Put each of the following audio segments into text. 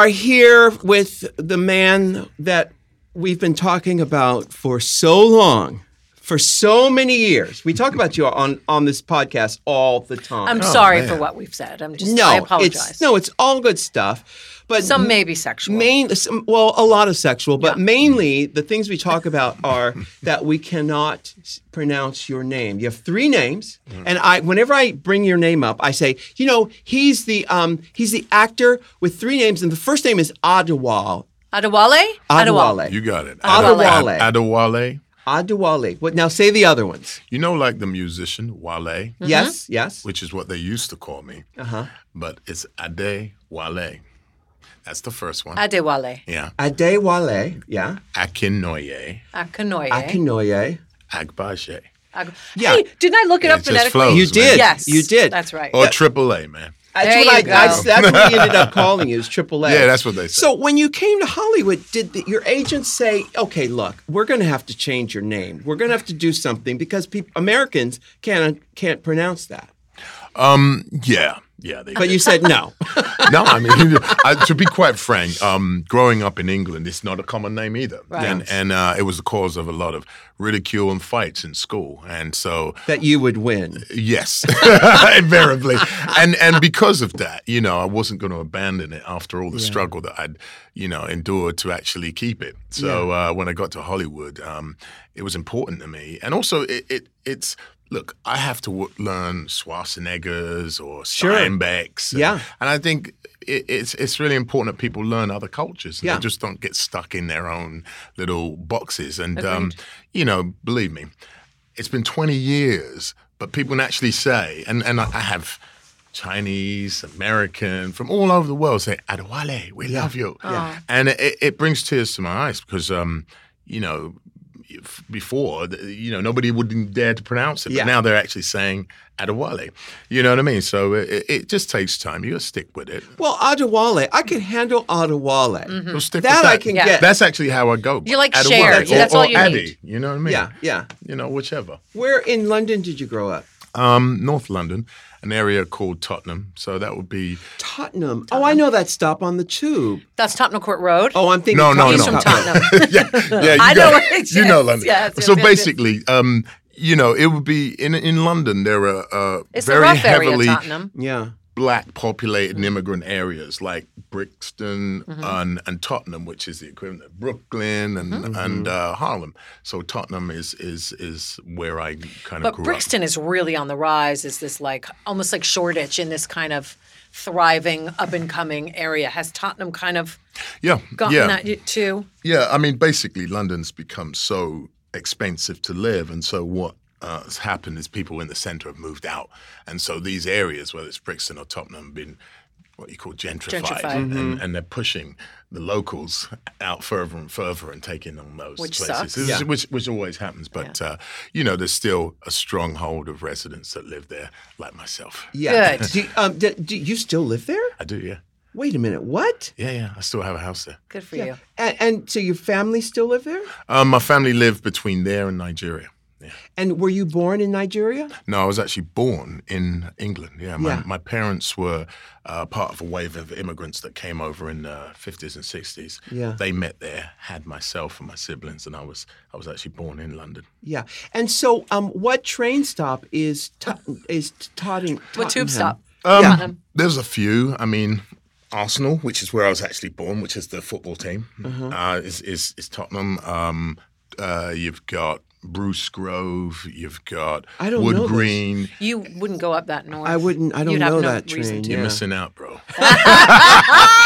are here with the man that we've been talking about for so long, for so many years. We talk about you on on this podcast all the time. I'm oh, sorry man. for what we've said. I'm just. no, I apologize. it's no, it's all good stuff. But Some may be sexual. Main, some, well, a lot of sexual, but mainly the things we talk about are that we cannot pronounce your name. You have three names, and I, whenever I bring your name up, I say, you know, he's the um, he's the actor with three names, and the first name is Adewale. Adewale? Adewale. You got it. Adewale. Ad- Adewale. Adewale. What now? Say the other ones. You know, like the musician Wale, Mm-hmm. Yes, yes. which is what they used to call me. Uh huh. But it's Ade Wale. That's the first one. Adewale. yeah. Adewale. Yeah. Akinoye. Akinoye. Akinoye. Agbaje. Ag- Yeah. Hey, didn't I look it Yeah, up it phonetically? flows, You man. did. Yes. You did. That's right. Or Triple A, man. That's There what I, you I- go. that's what we ended up calling you is Triple A. Yeah, that's what they say. So when you came to Hollywood, did the, your agent say, "Okay, look, we're going to have to change your name. We're going to have to do something because peop Americans can't can't pronounce that." Um, yeah, yeah. They But you said no. no, I mean, I, to be quite frank, um, growing up in England, it's not a common name either, Right. and and uh, it was the cause of a lot of ridicule and fights in school, and so that you would win. yes, invariably, and and because of that, you know, I wasn't going to abandon it after all the struggle that I'd you know endured to actually keep it. So uh, when I got to Hollywood, um, it was important to me, and also it, it it's. Look, I have to w- learn Schwarzenegger's or Sure. Steinbeck's. and- Yeah. and I think it, it's it's really important that people learn other cultures. And Yeah. They just don't get stuck in their own little boxes. And um, you know, believe me, it's been 20 years, but people naturally say, and and I I have Chinese, American, from all over the world say, Adewale, we love you. Yeah. And it, it brings tears to my eyes because, um, you know, f- before, you know, nobody wouldn't dare to pronounce it. Yeah. But now they're actually saying Adewale. You know what I mean? So it, it just takes time. You got to stick with it. Well, Adewale, I can handle Adewale. You'll stick That with I can Yeah. get. That's actually how I go. You like Adewale share. or, That's all or you Addy, need. You know what I mean? Yeah, yeah. You know, whichever. Where in London did you grow up? Um, North London, an area called Tottenham. So that would be Tottenham. Oh, I know that stop on the tube. That's Tottenham Court Road. Oh, I'm thinking. no, no, He's no. from Tottenham. yeah, yeah. You I know it. it You know. London. Yes, yes, so yes, yes. basically, um, you know, it would be in in London. There are uh, It's the very rough area, heavily Tottenham. Yeah. Black populated immigrant areas like Brixton Mm-hmm. and, and Tottenham, which is the equivalent of Brooklyn and Mm-hmm. and uh, Harlem. So Tottenham is is is where I kind of But Brixton is really on the rise. Is this like almost like Shoreditch in this kind of thriving, up and coming area? Has Tottenham kind of up. Yeah, gotten yeah. that too? Yeah, I mean, basically, London's become so expensive to live, and so what uh, has happened is people in the centre have moved out, and so these areas, whether it's Brixton or Tottenham, have been what you call gentrified, Gentrified. And, and they're pushing the locals out further and further and taking on those Which places, sucks. Yeah. which which always happens. But uh, you know, there's still a stronghold of residents that live there, like myself. Yeah. Good. Do, um, do, do you still live there? I do, yeah, Wait a minute. What? yeah, yeah. I still have a house there. Good for you. And, and so your family still live there? Um, my family lived between there and Nigeria. Yeah. And were you born in Nigeria? No, I was actually born in England. Yeah, my, Yeah. my parents were uh, part of a wave of immigrants that came over in the fifties and sixties. Yeah. they met there, had myself and my siblings, and I was I was actually born in London. Yeah. And so, um, what train stop is Tot- is Tottenham? What tube stop? Um, Tottenham. There's a few. I mean, Arsenal, which is where I was actually born, which is the football team, Uh-huh. uh, is, is is Tottenham. Um, uh, you've got Bruce Grove. You've got I don't Wood know this. Green. You wouldn't go up that north. I wouldn't. I don't You'd know no that reason train. to. You're yeah. missing out, bro.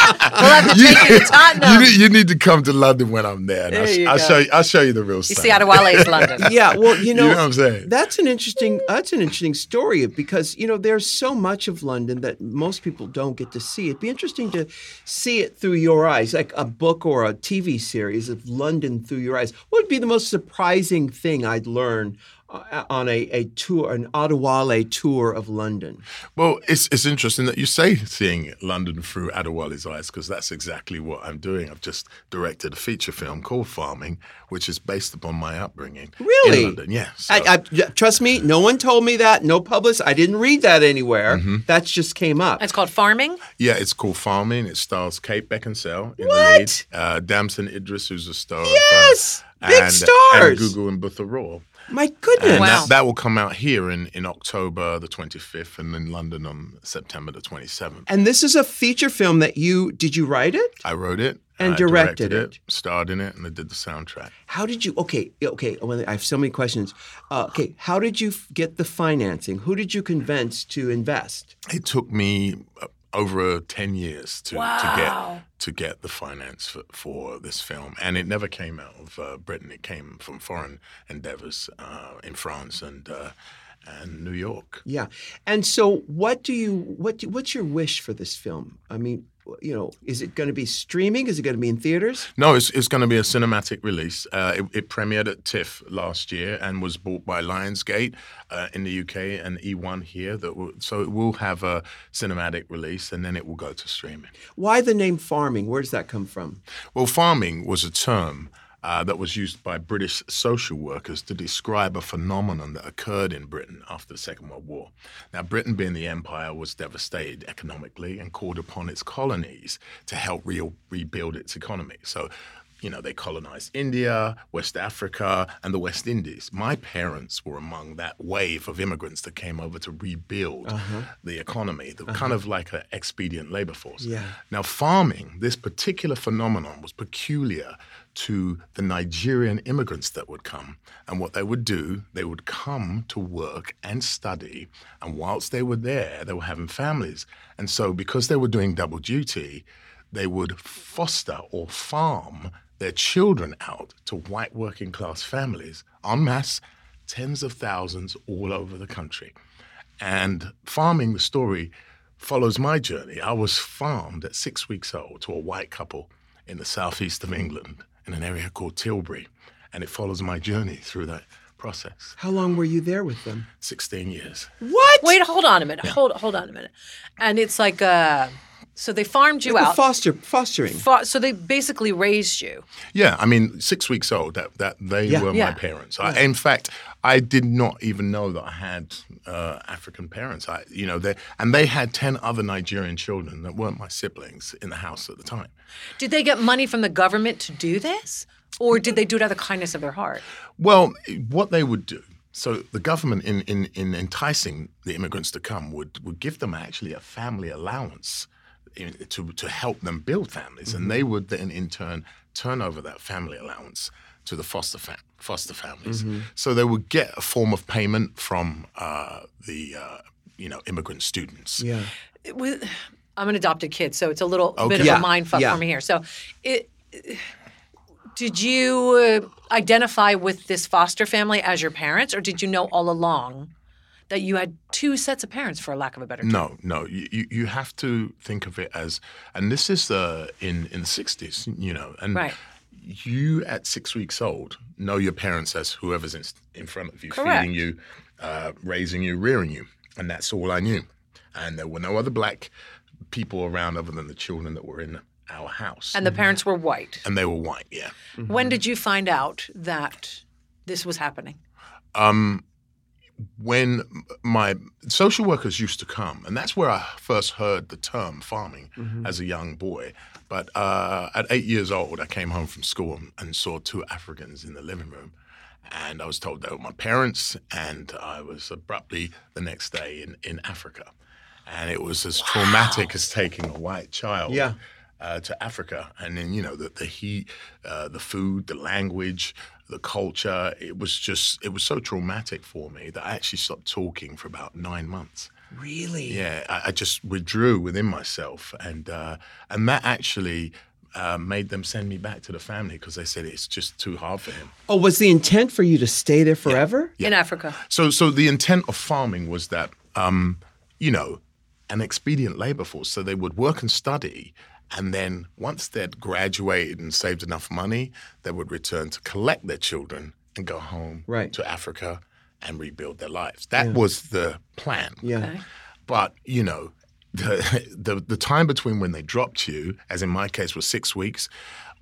We'll have to take you to Tottenham. You need, you need to come to London when I'm there. And I'll, you I'll show you. I'll show you the real you stuff. see, Adewale is London. yeah, well, you know, you know what I'm saying? That's an interesting. That's an interesting story because you know there's so much of London that most people don't get to see. It'd be interesting to see it through your eyes, like a book or a TV series of London through your eyes. What would be the most surprising thing I'd learn uh, on a, a tour, an Adewale tour of London? Well, it's it's interesting that you say seeing London through Adewale's eyes because that's exactly what I'm doing. I've just directed a feature film called Farming, which is based upon my upbringing Really? in London. Yeah. So, I, I, trust me, no one told me that. No publicist. I didn't read that anywhere. Mm-hmm. That just came up. It's called farming. yeah, it's called Farming. It stars Kate Beckinsale in What? the lead. Uh, Damson Idris, who's a star. of, uh, Yes! Big and, stars! And Gugu Mbatha-Raw. My goodness. And Wow. that, that will come out here in, in October the 25th and in London on September the 27th. And this is a feature film that you did. You write it? I wrote it. And I directed directed it. starred in it, and I did the soundtrack. How did you? Okay, okay. I have so many questions. Uh, okay, how did you get the financing? Who did you convince to invest? It took me uh, over 10 years to, to get to get the finance for, for this film, and it never came out of uh, Britain. It came from foreign endeavors uh, in France and uh, and New York. Yeah. And so, what do you? What? Do, what's your wish for this film? I mean, you know, is it going to be streaming? Is it going to be in theaters? No, it's, it's going to be a cinematic release. Uh, it, it premiered at TIFF last year and was bought by Lionsgate uh, in the UK and E1 here. That will, so it will have a cinematic release and then it will go to streaming. Why the name farming? Where does that come from? Well, farming was a term uh, that was used by British social workers to describe a phenomenon that occurred in Britain after the Second World War. Now, Britain, being the empire, was devastated economically and called upon its colonies to help re- rebuild its economy. So, you know, they colonized India, West Africa, and the West Indies. My parents were among that wave of immigrants that came over to rebuild the economy, the, kind of like an expedient labor force. Yeah. Now, farming, this particular phenomenon was peculiar to the Nigerian immigrants that would come. And what they would do, they would come to work and study. And whilst they were there, they were having families. And so, because they were doing double duty, they would foster or farm their children out to white working class families en masse, tens of thousands all over the country. And farming the story follows my journey. I was farmed at six weeks old to a white couple in the southeast of England in an area called Tilbury. And it follows my journey through that process. How long were you there with them? 16 years. What? Wait, hold on a minute. Hold hold on a minute. And it's like uh so they farmed you The out. foster fostering. Fa- so they basically raised you. Yeah, I mean, six weeks old. That that they Yeah. were Yeah. my parents. I, in fact, I did not even know that I had uh, African parents. I, you know, they and they had ten other Nigerian children that weren't my siblings in the house at the time. Did they get money from the government to do this? Or did they do it out of the kindness of their heart? Well, what they would do. So the government, in, in, in enticing the immigrants to come, would, would give them actually a family allowance in, to, to help them build families, and they would then in turn turn over that family allowance to the foster fam- foster families. So they would get a form of payment from uh, the uh, you know immigrant students. Yeah. Was, I'm an adopted kid, so it's a little bit of Yeah, a mind fuck yeah. for me here. So, it, did you uh, identify with this foster family as your parents, or did you know all along that you had two sets of parents, for lack of a better term? No, no. You, you- you have to think of it as, and this is uh, in in the sixties, you know, and Right. You at six weeks old know your parents as whoever's in, in front of you, Correct. feeding you, uh, raising you, rearing you, and that's all I knew. And there were no other black people around other than the children that were in our house, And the parents were white. and they were white. Yeah. When did you find out that this was happening? um, when my social workers used to come, and that's where I first heard the term farming as a young boy. But uh, at eight years old, I came home from school and saw two Africans in the living room. And I was told they were my parents, and I was abruptly the next day in, in Africa. And it was as traumatic as taking a white child Yeah. uh, to Africa, and then you know the the heat, uh, the food, the language, the culture. It was just it was so traumatic for me that I actually stopped talking for about nine months. Really? Yeah, I, I just withdrew within myself, and uh, and that actually. Uh, made them send me back to the family because they said it's just too hard for him. Oh, was the intent for you to stay there forever? In Africa. So, so the intent of farming was that, um, you know, an expedient labor force. So they would work and study, and then once they'd graduated and saved enough money, they would return to collect their children and go home Right. to Africa and rebuild their lives. That was the plan. Yeah. Okay. But you know, the, the the time between when they dropped you, as in my case was six weeks,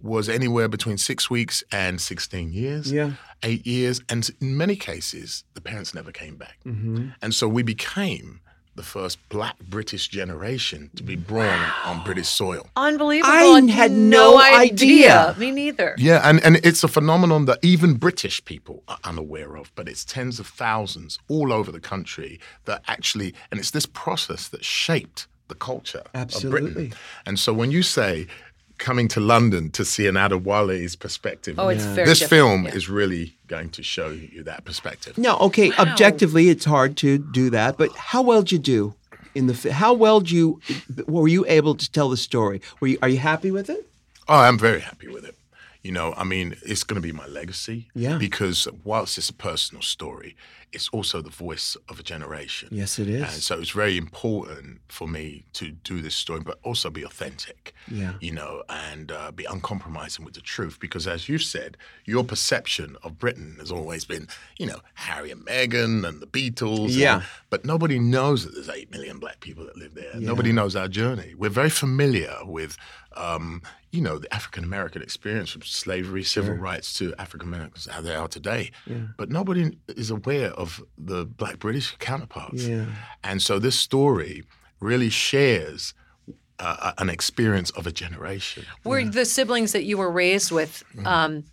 was anywhere between six weeks and sixteen years. Yeah. eight years, and in many cases, the parents never came back. Mm-hmm. And so we became the first Black British generation to be born on British soil. Unbelievable. I had no idea. Me neither. Yeah, and, and it's a phenomenon that even British people are unaware of, but it's tens of thousands all over the country that actually, and it's this process that shaped the culture of Absolutely. Britain. And so when you say coming to London to see an Adewale's perspective, Oh, it's very this different, film yeah. is really going to show you that perspective. No, okay, Wow. objectively, it's hard to do that, but how well did you do in the? fi- How well did you were you able to tell the story? Were you are you happy with it? Oh, I'm very happy with it. You know, I mean, it's going to be my legacy. Yeah. Because whilst it's a personal story, it's also the voice of a generation. Yes, it is. And so it's very important for me to do this story, but also be authentic. Yeah. You know, and uh, be uncompromising with the truth. Because as you said, your perception of Britain has always been, you know, Harry and Meghan and the Beatles. and- Yeah. but nobody knows that there's eight million black people that live there. Nobody knows our journey. We're very familiar with, um, you know, the African American experience from slavery, civil rights to African Americans how they are today. Yeah. But nobody is aware of the black British counterparts. Yeah. And so this story really shares uh, an experience of a generation. Were the siblings that you were raised with, Mm-hmm. um,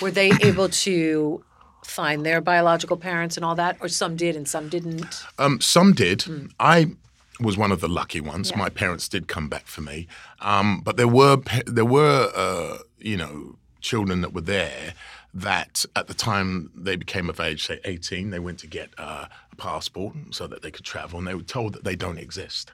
were they able to find their biological parents and all that, or some did and some didn't? Um, some did. I was one of the lucky ones. My parents did come back for me, um, but there were there were uh, you know children that were there that at the time they became of age, say eighteen, they went to get uh, a passport so that they could travel, and they were told that they don't exist.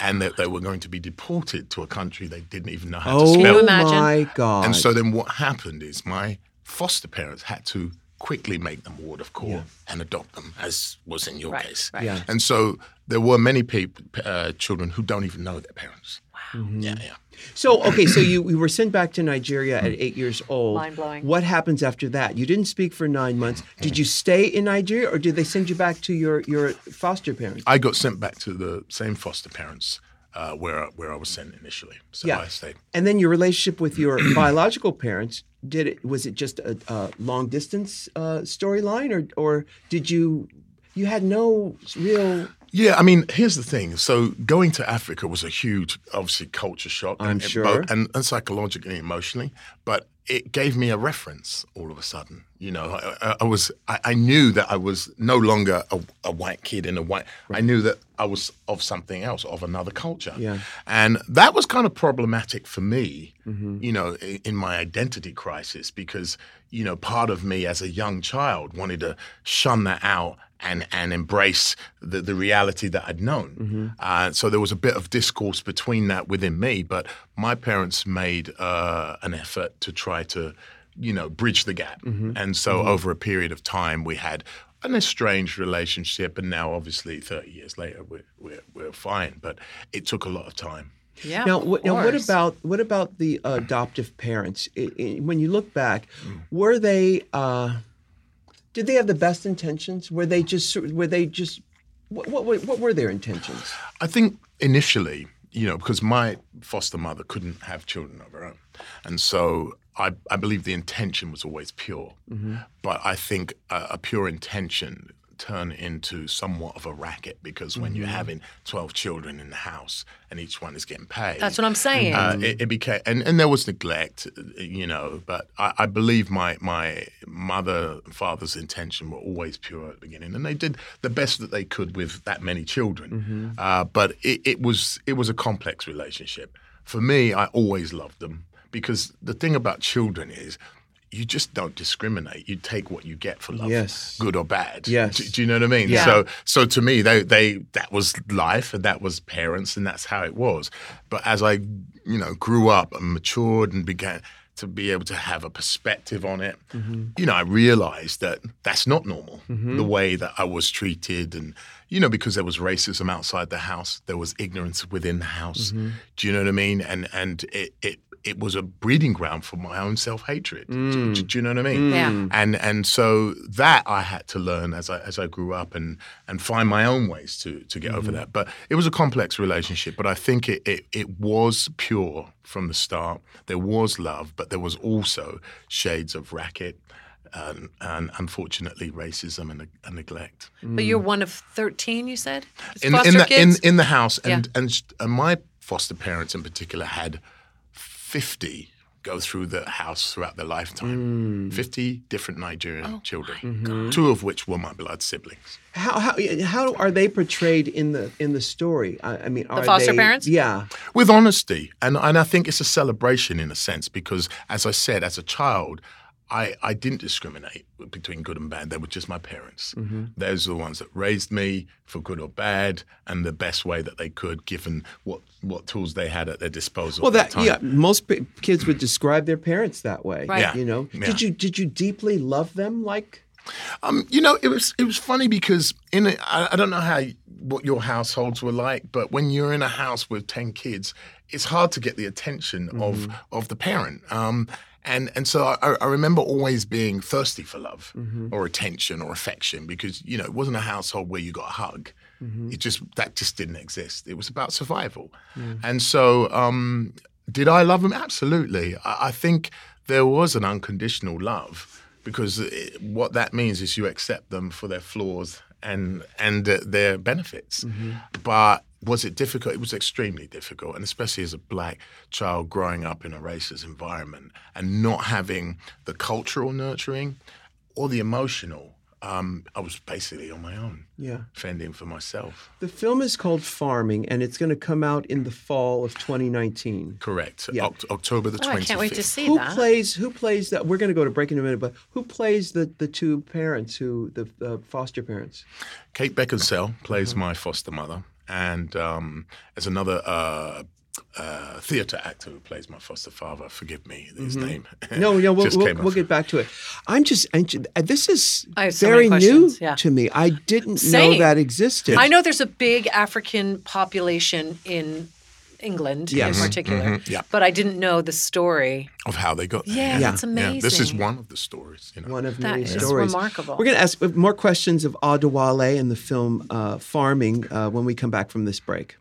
and that they were going to be deported to a country they didn't even know how to Oh spell. you my God! And so then what happened is my foster parents had to quickly make them ward of court and adopt them, as was in your Right, case. right. Yeah. And so there were many people, uh, children who don't even know their parents. Wow. Yeah, yeah. So okay, so you, you were sent back to Nigeria at eight years old. Mind-blowing. What happens after that? You didn't speak for nine months. Did you stay in Nigeria, or did they send you back to your your foster parents? I got sent back to the same foster parents uh, where, where I was sent initially. So Yeah. I stayed. And then your relationship with your biological parents did it? Was it just a, a long distance uh, storyline, or or did you you had no real? Yeah, I mean, here's the thing. So going to Africa was a huge, obviously, culture shock. I'm and, sure. and, and psychologically, emotionally, but it gave me a reference all of a sudden. You know, I, I- was, I, I knew that I was no longer a, a white kid in a white. I knew that I was of something else, of another culture. Yeah. and that was kind of problematic for me. Mm-hmm. You know, in, in my identity crisis because you know, part of me as a young child wanted to shun that out and and embrace the, the reality that I'd known. Mm-hmm. Uh, so there was a bit of discourse between that within me, but my parents made uh, an effort to try to, you know, bridge the gap. Mm-hmm. And so over a period of time, we had an estranged relationship, and now obviously 30 years later, we're, we're, we're fine. But it took a lot of time. Yeah. Now, of what, now, what about what about the adoptive parents? I I when you look back, were they? Uh, did they have the best intentions? Were they just? Were they just? What, what, what were their intentions? I think initially, you know, because my foster mother couldn't have children of her own. And so I, I believe the intention was always pure. Mm-hmm. But I think a, a pure intention turned into somewhat of a racket because when you're having 12 children in the house and each one is getting paid. That's what I'm saying. Uh, it, it became, and, and there was neglect, uh, you know. But I, I believe my my mother and father's intention were always pure at the beginning, and they did the best that they could with that many children. Uh, but it, it was it was a complex relationship. For me, I always loved them because the thing about children is. You just don't discriminate. You take what you get for love, Yes. good or bad. Yes. Do, do you know what I mean? Yeah. So, so to me, they, they that was life, and that was parents, and that's how it was. But as I, you know, grew up and matured and began to be able to have a perspective on it, mm-hmm. you know, I realized that that's not normal. Mm-hmm. The way that I was treated, and you know, because there was racism outside the house, there was ignorance within the house. Mm-hmm. Do you know what I mean? And and it it it was a breeding ground for my own self hatred. Do, do- mm. do you know what I mean? Mm. Yeah. And and so that I had to learn as I as I grew up and and find my own ways to to get over mm-hmm. that. But it was a complex relationship. But I think it, it it was pure from the start. There was love, but there was also shades of racket. And, and unfortunately, racism and, and neglect But you're mm. one of 13, you said? in, Foster in the in, kids? in the house, and Yeah. and, and my foster parents in particular had fifty go through the house throughout their lifetime. Mm. Fifty different Nigerian oh children, mm-hmm. two of which were my blood siblings. How, how how are they portrayed in the in the story? I, I mean, are foster they- parents? Yeah, with honesty and and I think it's a celebration in a sense because as I said as a child I, I didn't discriminate between good and bad. They were just my parents. Mm-hmm. Those are the ones that raised me for good or bad, and the best way that they could, given what, what tools they had at their disposal. well, at that the time. yeah, most p- kids would describe their parents that way. Right. Yeah. You know, Yeah. did you did you deeply love them like? Um, you know, it was it was funny because in a, I, I don't know how what your households were like, but when you're in a house with ten kids, it's hard to get the attention of of the parent. Um, and and so I, I remember always being thirsty for love or attention or affection because you know it wasn't a household where you got a hug. It just that just didn't exist. It was about survival, and so um, did I love him? Absolutely. I, I think there was an unconditional love because it, what that means is you accept them for their flaws and and uh, their benefits. But was it difficult? It was extremely difficult, and especially as a black child growing up in a racist environment and not having the cultural nurturing or the emotional. Um, I was basically on my own, Yeah. fending for myself. The film is called Farming, and it's going to come out in the fall of 2019. Correct. Yeah. Oct- October the Oh, twenty I can't wait to fifth. see Who that. plays? Who plays that? We're going to go to break in a minute, but who plays the the two parents who the uh, foster parents? Kate Beckinsale plays Mm-hmm. my foster mother, and um, there's another uh, uh, theatre actor who plays my foster father. Forgive me, his name. Mm-hmm. No, no, we'll, we'll, we'll get back to it. I'm just, anxious- uh, this is I so very new yeah. to me. I didn't know that existed. I know there's a big African population in England Yes. in particular, yeah. but I didn't know the story. of how they got there. Yeah, Yeah. that's Yeah, amazing. This is one of the stories. You know. One of That many is stories. remarkable. We're going to ask more questions of Adewale in the film uh, Farming uh, when we come back from this break.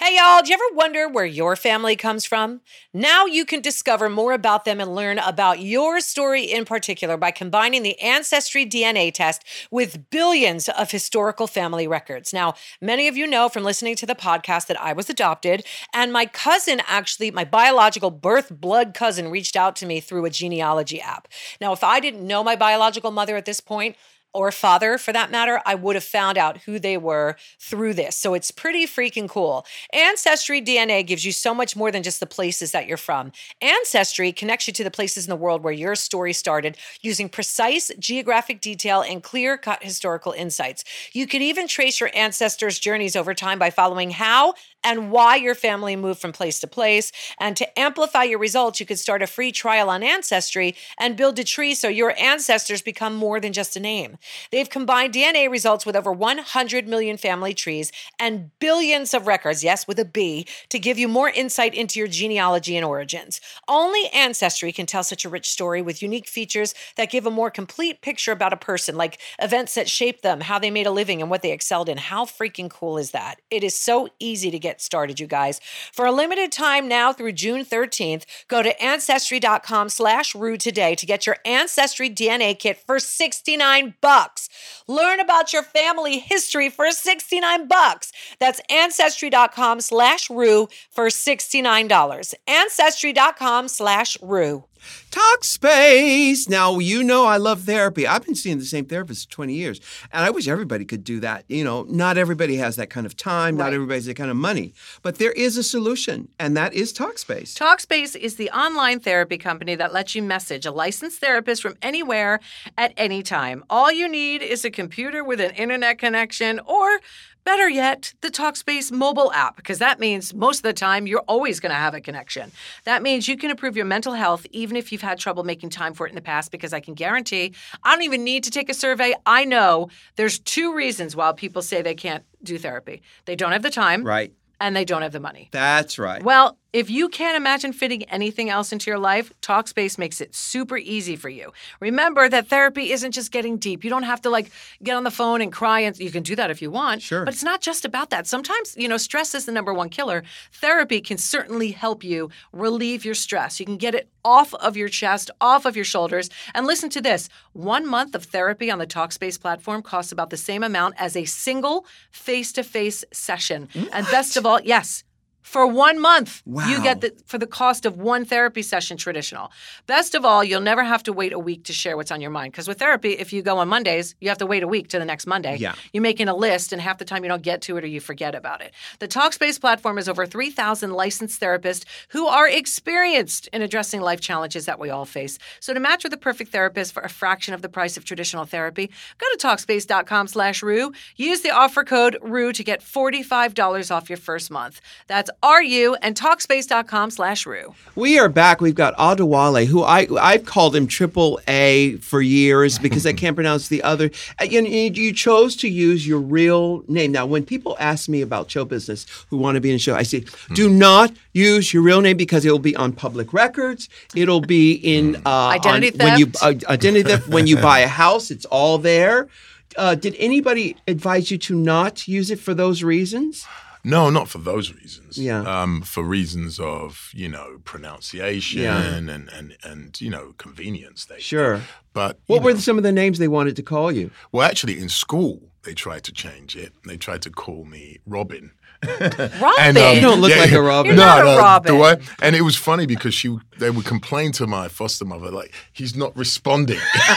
Hey, y'all, do you ever wonder where your family comes from? Now you can discover more about them and learn about your story in particular by combining the Ancestry DNA test with billions of historical family records. Now, many of you know from listening to the podcast that I was adopted, and my cousin actually, my biological birth blood cousin, reached out to me through a genealogy app. Now, if I didn't know my biological mother at this point, or father for that matter, I would have found out who they were through this. So it's pretty freaking cool. Ancestry DNA gives you so much more than just the places that you're from. Ancestry connects you to the places in the world where your story started using precise geographic detail and clear cut historical insights. You can even trace your ancestors' journeys over time by following how and why your family moved from place to place. And to amplify your results, you could start a free trial on Ancestry and build a tree so your ancestors become more than just a name. They've combined DNA results with over 100 million family trees and billions of records, yes, with a B, to give you more insight into your genealogy and origins. Only Ancestry can tell such a rich story with unique features that give a more complete picture about a person, like events that shaped them, how they made a living, and what they excelled in. How freaking cool is that? It is so easy to get started, you guys. For a limited time now through June 13th, go to ancestry.com slash rue today to get your Ancestry DNA kit for 69 bucks. Learn about your family history for 69 bucks. That's ancestry.com slash rue for $69. Ancestry.com slash rue. Talkspace. Now, you know I love therapy. I've been seeing the same therapist for 20 years. And I wish everybody could do that. You know, not everybody has that kind of time, not Right. everybody has that kind of money. But there is a solution, and that is Talkspace. Talkspace is the online therapy company that lets you message a licensed therapist from anywhere at any time. All you need is a computer with an internet connection or Better yet, the Talkspace mobile app, because that means most of the time you're always going to have a connection. That means you can improve your mental health even if you've had trouble making time for it in the past, because I can guarantee I don't even need to take a survey. I know there's two reasons why people say they can't do therapy they don't have the time, Right. and they don't have the money. That's right. Well, If you can't imagine fitting anything else into your life, Talkspace makes it super easy for you. Remember that therapy isn't just getting deep. You don't have to like get on the phone and cry and you can do that if you want. Sure. But it's not just about that. Sometimes, you know, stress is the number one killer. Therapy can certainly help you relieve your stress. You can get it off of your chest, off of your shoulders. And listen to this. 1 month of therapy on the Talkspace platform costs about the same amount as a single face-to-face session. And best of all, yes, for one month. You get the for the cost of one therapy session traditional. Best of all, you'll never have to wait a week to share what's on your mind. Because with therapy, if you go on Mondays, you have to wait a week to the next Monday. Yeah. You're making a list, and half the time you don't get to it or you forget about it. The Talkspace platform is over 3,000 licensed therapists who are experienced in addressing life challenges that we all face. So to match with the perfect therapist for a fraction of the price of traditional therapy, go to Talkspace.com slash Rue. Use the offer code RUE to get $45 off your first month. That's R-U and Talkspace.com slash Rue. We are back. We've got Adewale, who I I've called him Triple A for years because I can't pronounce the other. Uh, You, you you chose to use your real name. Now, when people ask me about show business who want to be in a show, I say, do not use your real name because it will be on public records. It'll be in uh, Identity on- when you theft. uh, identity theft. when you buy a house, it's all there. Uh, did anybody advise you to not use it for those reasons? No, not for those reasons. Yeah. Um, for reasons of you know pronunciation Yeah. and, and and you know convenience. They Sure. But What were some of the names they wanted to call you? well, actually, in school they tried to change it. They tried to call me Robin. Robin. um, You don't look like a Robin. You're not a Robin. do I? And it was funny because she they would complain to my foster mother like he's not responding.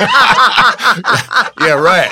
yeah, right.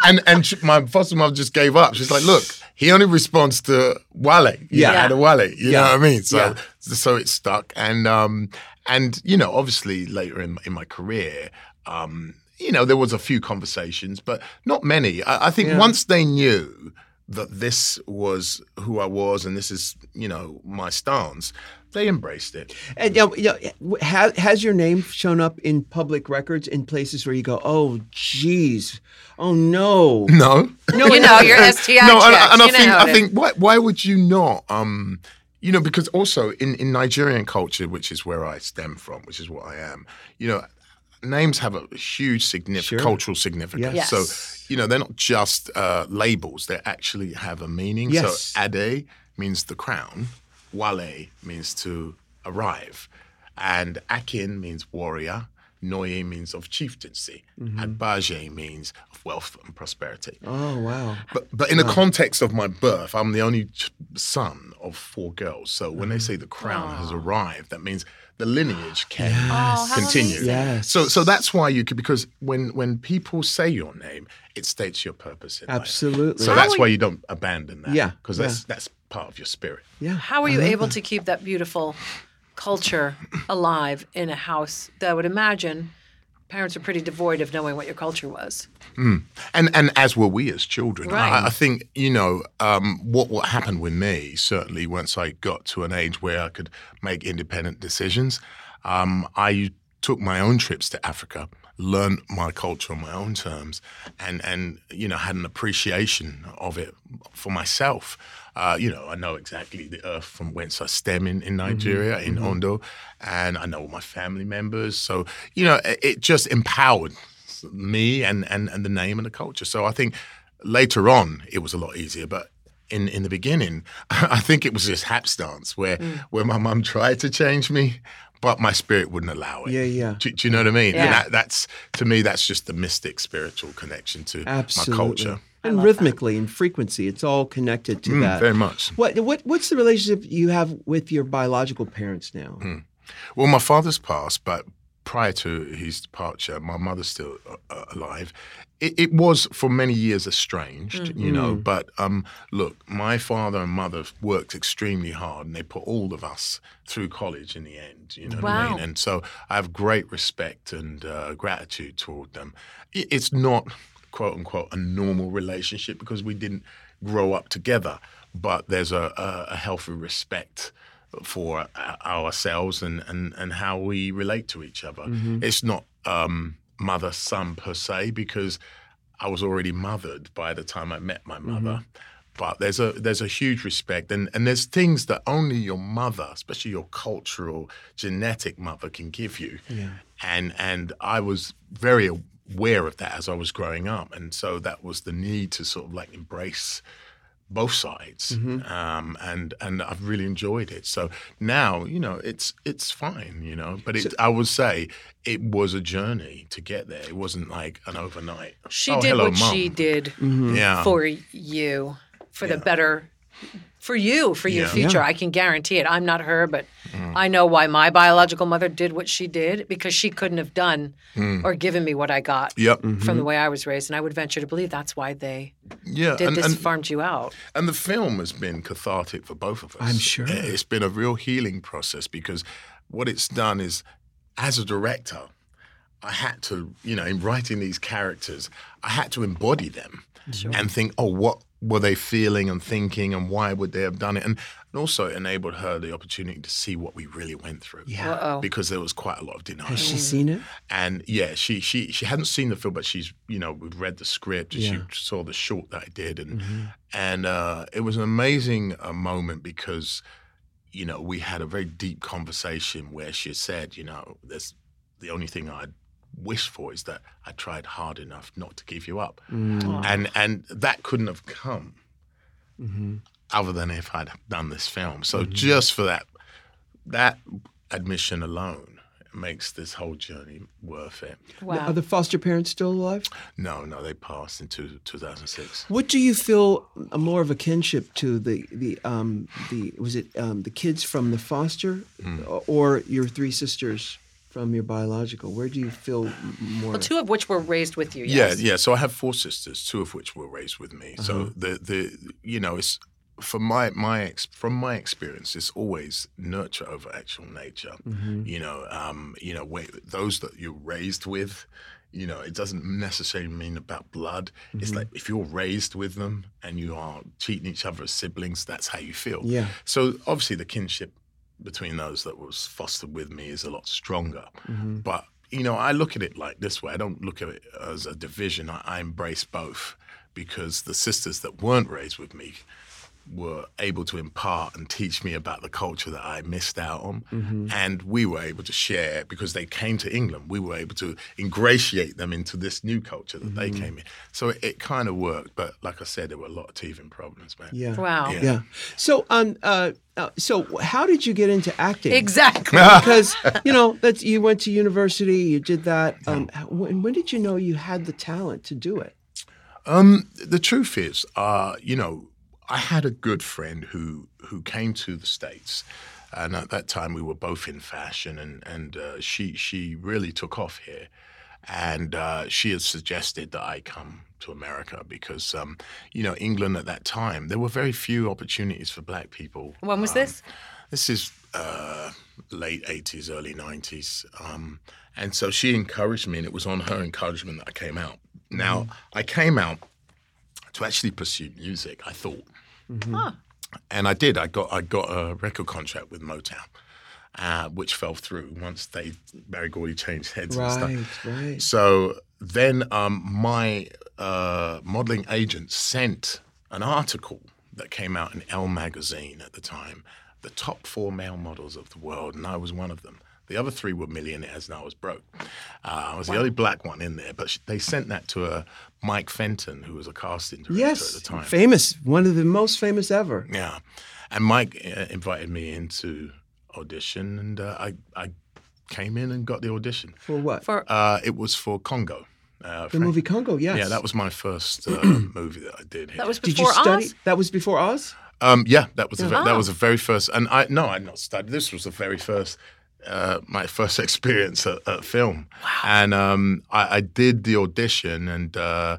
and and she, my foster mother just gave up. She's like, look, he only responds to Wale. Yeah. yeah, Wale. You Yeah. know what I mean? So Yeah. so it stuck. And um and you know, obviously later in in my career. Um, you know, there was a few conversations, but not many. I, I think Yeah. once they knew that this was who I was and this is, you know, my stance, they embraced it. And you know, you know, has, has your name shown up in public records in places where you go, oh, geez, oh no, No, no, You know, your STI no, and, and I think I think why why would you not? Um, you know, because also in in Nigerian culture, which is where I stem from, which is what I am, you know. Names have a huge Sure. cultural significance. Yes. So, you know, they're not just uh, labels; they actually have a meaning. Yes. So, Ade means the crown, Wale means to arrive, and Akin means warrior. Noye means of chieftaincy, mm-hmm. and Baje means of wealth and prosperity. oh wow, But but in the context of my birth, I'm the only son of four girls. So when they say the mm. crown has arrived, that means the lineage can Oh, how continue. amazing. yes, So so that's why you could because when when people say your name, it states your purpose in life. absolutely, So How that's why you- you don't abandon that. Yeah, because that's that's part of your spirit. yeah. How were you uh-huh. able to keep that beautiful culture alive in a house that I would imagine parents are pretty devoid of knowing what your culture was? and and as were we as children. Right. I, I think you know um, what what happened with me. Certainly, once I got to an age where I could make independent decisions, um, I took my own trips to Africa, learned my culture on my own terms, and and you know had an appreciation of it for myself. Uh, you know, I know exactly the earth from whence I stem in, in mm-hmm, Nigeria, in mm-hmm. Ondo, and I know all my family members. So, you know, it, it just empowered me and, and, and the name and the culture. So I think later on it was a lot easier. But in, in the beginning, I think it was this hapstance where mm. where my mum tried to change me, but my spirit wouldn't allow it. Yeah, yeah. Do, do you know what I mean? Yeah. And that, that's to me, that's just the mystic spiritual connection to Absolutely. my culture. And rhythmically and frequency, it's all connected to Mm, that. very much. What what what's the relationship you have with your biological parents now? Hmm. Well, my father's passed, but prior to his departure, my mother's still uh, uh, alive. It, it was for many years estranged, you know. But um, look, my father and mother worked extremely hard, and they put all of us through college in the end. You know what I mean? And so I have great respect and uh, gratitude toward them. It, it's not quote unquote a normal relationship because we didn't grow up together, but there's a, a, a healthy respect for ourselves and, and, and how we relate to each other. It's not um, mother son per se because I was already mothered by the time I met my mother. but there's a there's a huge respect, and and there's things that only your mother, especially your cultural genetic mother, can give you. Yeah. And and I was very aware of that as I was growing up, and so that was the need to sort of like embrace both sides, mm-hmm. um, and and I've really enjoyed it. So now you know it's it's fine, you know. But it, so, I would say it was a journey to get there. It wasn't like an overnight. She oh, did hello, what Mom. she did mm-hmm. yeah. for you, for yeah. the better for you, for your yeah. future. Yeah. I can guarantee it. I'm not her, but mm. I know why my biological mother did what she did because she couldn't have done mm. or given me what I got yep. mm-hmm. from the way I was raised. And I would venture to believe that's why they yeah, did and, this, and, farmed you out. And the film has been cathartic for both of us. I'm sure. It's been a real healing process because what it's done is, as a director, I had to, you know, in writing these characters, I had to embody them sure. and think, oh, what were they feeling and thinking and why would they have done it and, and also it enabled her the opportunity to see what we really went through yeah Uh-oh. because there was quite a lot of denial has she seen it and yeah she she she hadn't seen the film but she's you know we've read the script yeah. she saw the short that i did and mm-hmm. and uh, it was an amazing uh, moment because you know we had a very deep conversation where she said you know there's the only thing i'd wish for is that I tried hard enough not to give you up, mm. and and that couldn't have come mm-hmm. other than if I'd done this film. So mm-hmm. just for that that admission alone makes this whole journey worth it. Wow. Are the foster parents still alive? No, no, they passed in two, 2006. What do you feel more of a kinship to the the um the was it um, the kids from the foster mm. or your three sisters? From your biological? Where do you feel more? Well, two of which were raised with you. Yes. Yeah, yeah. So I have four sisters, two of which were raised with me. Uh-huh. So the the you know it's from my my ex, from my experience, it's always nurture over actual nature. Mm-hmm. You know, um, you know, those that you're raised with. You know, it doesn't necessarily mean about blood. Mm-hmm. It's like if you're raised with them and you are treating each other as siblings, that's how you feel. Yeah. So obviously the kinship between those that was fostered with me is a lot stronger. Mm-hmm. But you know, I look at it like this way. I don't look at it as a division. I, I embrace both because the sisters that weren't raised with me were able to impart and teach me about the culture that I missed out on. Mm-hmm. And we were able to share because they came to England. We were able to ingratiate them into this new culture that mm-hmm. they came in. So it, it kind of worked. But like I said, there were a lot of teething problems, man. Yeah. Wow. Yeah. yeah. So, um, uh, uh, so how did you get into acting? Exactly. because you know that you went to university, you did that. Um, when, when did you know you had the talent to do it? Um, the truth is, uh, you know, I had a good friend who who came to the states, and at that time we were both in fashion, and and uh, she she really took off here, and uh, she had suggested that I come to America because um, you know England at that time there were very few opportunities for Black people. When was um, this? This is uh, late eighties, early nineties, um, and so she encouraged me, and it was on her encouragement that I came out. Now mm. I came out to actually pursue music. I thought Mm-hmm. Huh. And I did. I got I got a record contract with Motown, uh, which fell through once they Berry Gordy changed heads right, and stuff. Right. So then um, my uh, modeling agent sent an article that came out in Elle magazine at the time, the top four male models of the world, and I was one of them. The other three were millionaires, and I was broke. Uh, I was wow. the only black one in there, but they sent that to a Mike Fenton, who was a casting director yes, at the time. famous, one of the most famous ever. Yeah, and Mike uh, invited me into audition, and uh, I I came in and got the audition. For what? For uh, it was for Congo. Uh, the Frank. movie Congo, yes. Yeah, that was my first uh, movie that I did. Here. That was before did you study? Oz? That was before Oz. Um, yeah, that was the, oh. that was the very first, and I no, I not studied. This was the very first uh, my first experience at, at film. Wow. And um, I, I, did the audition, and uh,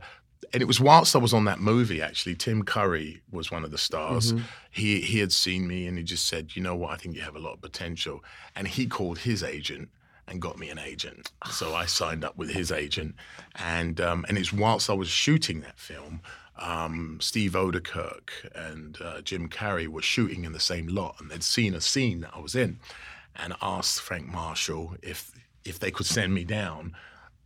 and it was whilst I was on that movie. Actually, Tim Curry was one of the stars. Mm-hmm. He he had seen me, and he just said, "You know what? I think you have a lot of potential." And he called his agent and got me an agent. So I signed up with his agent, and um, and it's whilst I was shooting that film. Um, Steve Oedekerk and uh, Jim Carrey were shooting in the same lot, and they'd seen a scene that I was in and asked Frank Marshall if if they could send me down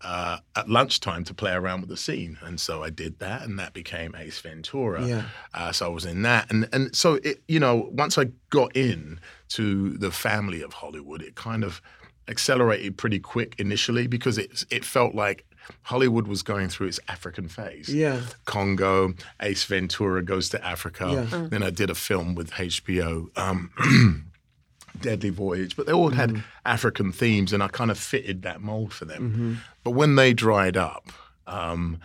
uh, at lunchtime to play around with the scene, and so I did that, and that became Ace Ventura. Yeah. Uh, so I was in that, and and so it, you know, once I got in to the family of Hollywood, it kind of accelerated pretty quick initially because it it felt like Hollywood was going through its African phase. Yeah. Congo, Ace Ventura goes to Africa. Yeah. Then I did a film with HBO. Um, Deadly Voyage, but they all had Mm-hmm. African themes, and I kind of fitted that mold for them. But when they dried up, um,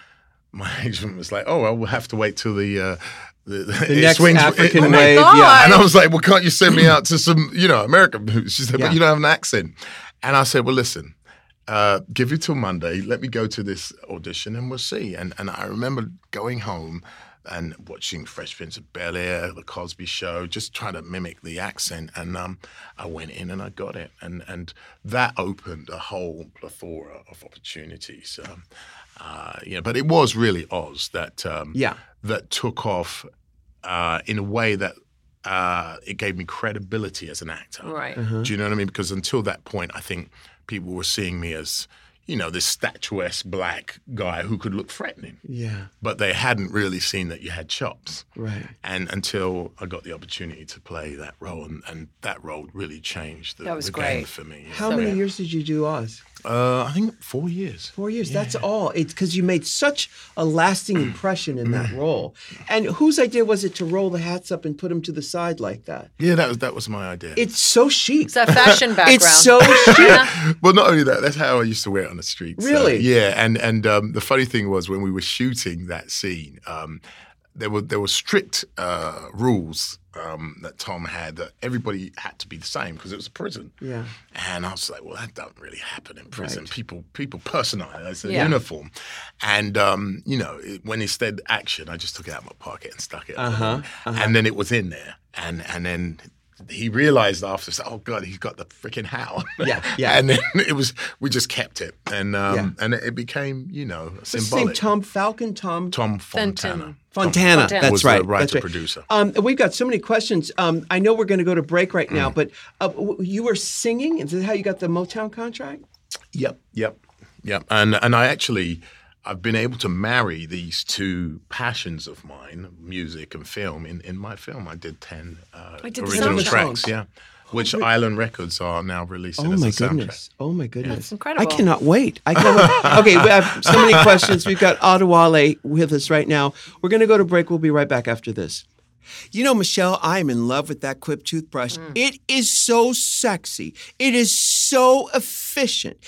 my agent was like, "Oh, well, we'll have to wait till the uh, the, The it next swings- African it- wave. Yeah. and I was like, well, can't you send me out to some, you know, American movies? She said, Yeah. but you don't have an accent. And I said, well, listen, uh, give you till Monday. Let me go to this audition and we'll see. And and I remember going home and watching Fresh Prince of Bel Air, The Cosby Show, just trying to mimic the accent. And um, I went in and I got it. And and that opened a whole plethora of opportunities. Um, uh, you know, but it was really Oz that um, Yeah. that took off uh, in a way that uh, it gave me credibility as an actor. Right. Uh-huh. Do you know what I mean? Because until that point, I think people were seeing me as, you know, this statuesque black guy who could look threatening, Yeah. but they hadn't really seen that you had chops. Right. And until I got the opportunity to play that role, and, and that role really changed the, That was the great. game for me. How So- many years did you do Oz? Uh, I think four years. Four years. That's all. It's because you made such a lasting impression in that role. And whose idea was it to roll the hats up and put them to the side like that? Yeah, that was that was my idea. It's so chic. It's a fashion background. It's so chic. Yeah. well, not only that, that's how I used to wear it on the streets. Really? yeah. And and um, the funny thing was when we were shooting that scene, um, there were there were strict uh, rules um, that Tom had that everybody had to be the same because it was a prison. Yeah. And I was like, well, that doesn't really happen in prison. Right. People people personalize a Yeah. uniform, and um, you know it, when he said action, I just took it out of my pocket and stuck it. on. Uh-huh, And then it was in there, and and then. He realized after, oh God, he's got the freaking hat on. Yeah, yeah. and then it was, we just kept it, and um, Yeah. and it became, you know, What's his name? symbolic. Tom Falcon? Tom Tom Fontana. Fontana. Fontana. That's was the right. writer That's right. producer. Um, we've got so many questions. Um, I know we're going to go to break right Mm. now, but uh, w- you were singing. Is that how you got the Motown contract? Yep, yep, yep. And and I actually, I've been able to marry these two passions of mine, music and film, in, in my film. I did ten uh, I did original soundtrack. tracks, yeah, which Island Records are now releasing Oh as my a soundtrack. goodness! Oh my goodness! That's incredible. I cannot wait. I can't wait. Okay, we have so many questions. We've got Adewale with us right now. We're going to go to break. We'll be right back after this. You know, Michelle, I am in love with that Quip toothbrush. It is so sexy. It is so efficient.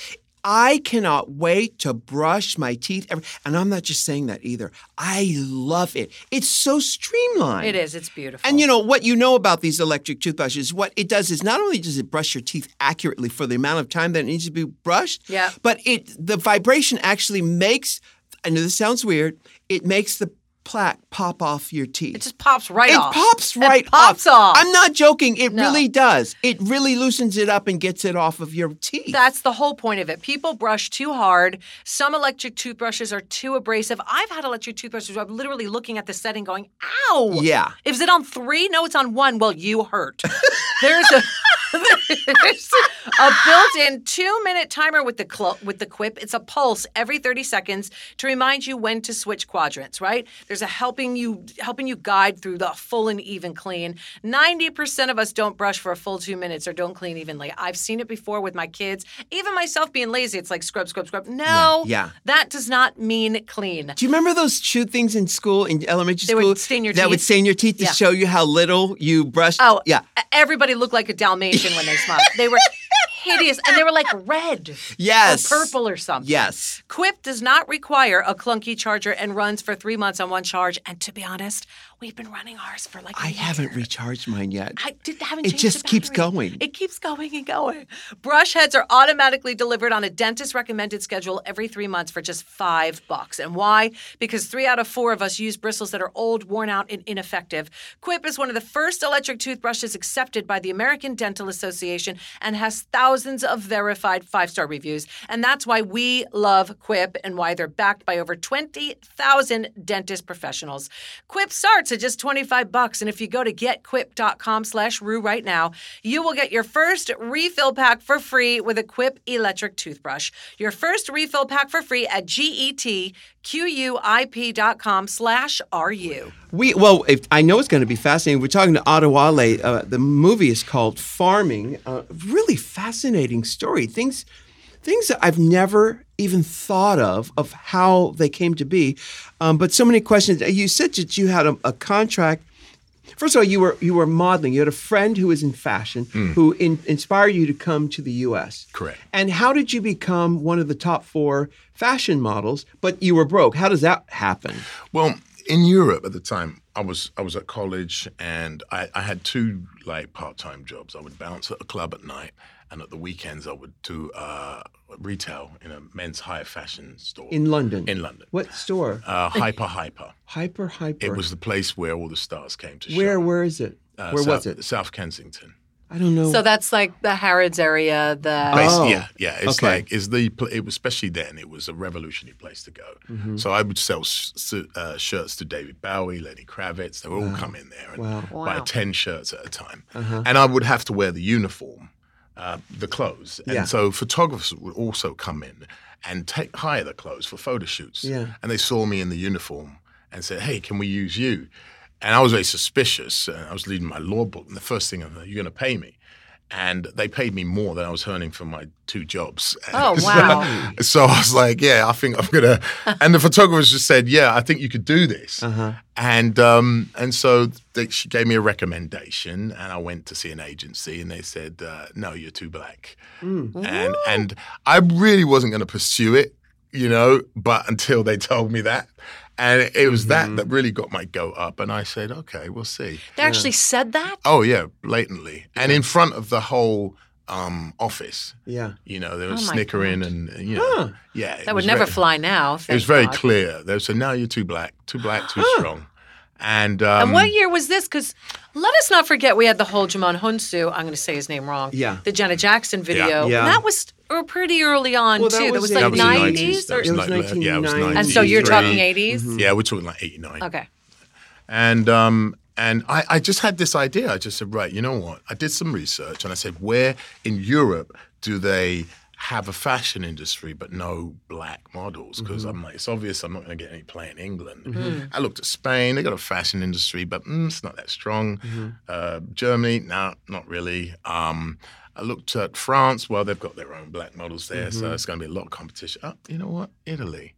I cannot wait to brush my teeth. Every, and I'm not just saying that either. I love it. It's so streamlined. It is. It's beautiful. And you know what you know about these electric toothbrushes, what it does is not only does it brush your teeth accurately for the amount of time that it needs to be brushed, Yeah. but it the vibration actually makes I know this sounds weird, it makes the plaque pop off your teeth. it just pops right it off. It pops It right pops off. I'm not joking. It No. really does. It really loosens it up and gets it off of your teeth. That's the whole point of it. People brush too hard. Some electric toothbrushes are too abrasive. I've had electric toothbrushes where I'm literally looking at the setting going, ow. Yeah. Is it on three? No, it's on one. Well, you hurt. There's a there's a built-in two-minute timer with the cl- with the quip. It's a pulse every 30 seconds to remind you when to switch quadrants, right? There's a helping you helping you guide through the full and even clean. 90% of us don't brush for a full two minutes or don't clean evenly. I've seen it before with my kids. Even myself being lazy, it's like scrub, scrub, scrub. No, Yeah, yeah. that does not mean clean. Do you remember those chew things in school, in elementary They would school? stain your that would stain your teeth to Yeah. show you how little you brushed. Oh, yeah. Everybody looked like a Dalmatian when they smiled. They were hideous, and they were like red Yes. or purple or something. Yes. Quip does not require a clunky charger and runs for three months on one charge. And to be honest, we've been running ours for like. I I haven't recharged mine yet. I did, haven't It just keeps going. It keeps going and going. Brush heads are automatically delivered on a dentist recommended schedule every three months for just five bucks. And why? Because three out of four of us use bristles that are old, worn out, and ineffective. Quip is one of the first electric toothbrushes accepted by the American Dental Association and has thousands of verified five star reviews. And that's why we love Quip and why they're backed by over 20,000 dentist professionals. Quip starts just 25 bucks. And if you go to getquip.com slash rue right now, you will get your first refill pack for free with a Quip electric toothbrush. Your first refill pack for free at getquip.com slash RU. We well, if, I know it's going to be fascinating. We're talking to Adewale. Uh, the movie is called Farming. Uh, really fascinating story. Things, things that I've never even thought of of how they came to be. Um, but so many questions. You said that you had a, a contract. First of all, you were you were modeling. You had a friend who was in fashion who in, inspired you to come to the U.S. Correct. And how did you become one of the top four fashion models? But you were broke. How does that happen? Well, in Europe at the time, I was I was at college and I, I had two like part time jobs. I would bounce at a club at night, and at the weekends I would do uh, retail in a men's high fashion store In London. In London, What store? uh, Hyper Hyper. Hyper Hyper. It was the place where all the stars came to show. Where where is it? Uh, where was it? South Kensington. I don't know. So that's like the Harrods area, the. Basi- Oh, yeah, yeah. It's okay. like is the pl- it was especially then it was a revolutionary place to go. Mm-hmm. So I would sell sh- su- uh, shirts to David Bowie, Lenny Kravitz. They would all come in there and Wow. Uh-huh. buy Wow. ten shirts at a time, and I would have to wear the uniform, uh, the clothes, and Yeah. so photographers would also come in and take hire the clothes for photo shoots. Yeah. and they saw me in the uniform and said, "Hey, can we use you?" And I was very suspicious. And I was reading my law book, and the first thing I thought, "You're going to pay me." And they paid me more than I was earning for my two jobs. Oh, So- wow. So, I was like, "Yeah, I think I'm gonna." And the photographers just said, "Yeah, I think you could do this." Uh-huh. And um, and so they, she gave me a recommendation, and I went to see an agency, and they said, uh, "No, you're too black." And and I really wasn't going to pursue it, you know, but until they told me that, and it, it was that that really got my goat up, and I said, "Okay, we'll see." They actually said that? Oh yeah, blatantly, and in front of the whole um, office. yeah. You know, they were Oh, snickering God. and you know, Huh. yeah. it That would never very- fly now. It was very God. clear. They said, now you're too black, too black, too strong." And um, And what year was this? Because let us not forget we had the whole Djimon Hounsou. I'm going to say his name wrong. Yeah. The Janet Jackson video. Yeah. That was uh, pretty early on Well, that too. That was was like That was in 90s. That or, was It was like- yeah, it was 1990s. and so you're talking 80s. Yeah, we're talking like '89. Okay. And um, and I, I just had this idea. I just said, right, you know what? I did some research, and I said, where in Europe do they have a fashion industry but no black models? Because mm-hmm. I'm like, it's obvious I'm not going to get any play in England. Mm-hmm. I looked at Spain; they got a fashion industry, but mm, it's not that strong. Mm-hmm. Uh, Germany, no, not really. Um, I looked at France. Well, they've got their own black models there, so it's going to be a lot of competition. Oh, you know what? Italy.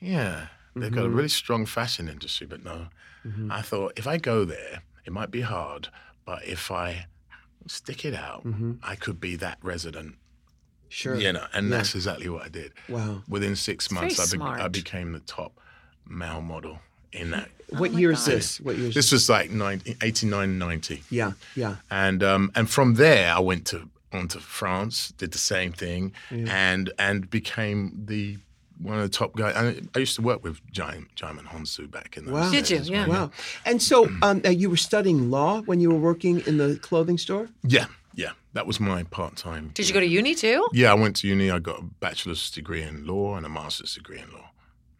Yeah, they've got a really strong fashion industry, but no. I thought if I go there, it might be hard, but if I stick it out, I could be that resident. Sure. You know, and Yeah. that's exactly what I did. Wow. Within six months, I, be- I became the top male model in that. What my year is this? What year is This was like 90, 89, 90. Yeah, yeah. And um, and from there, I went to on to France, did the same thing, and and became the one of the top guys. I, I used to work with Djimon, Djimon Hounsou back in those Wow. Did you? Yeah. well. Wow. And so um, uh, you were studying law when you were working in the clothing store? Yeah, yeah. That was my part time. Did you go to uni too? Yeah, I went to uni. I got a bachelor's degree in law and a master's degree in law.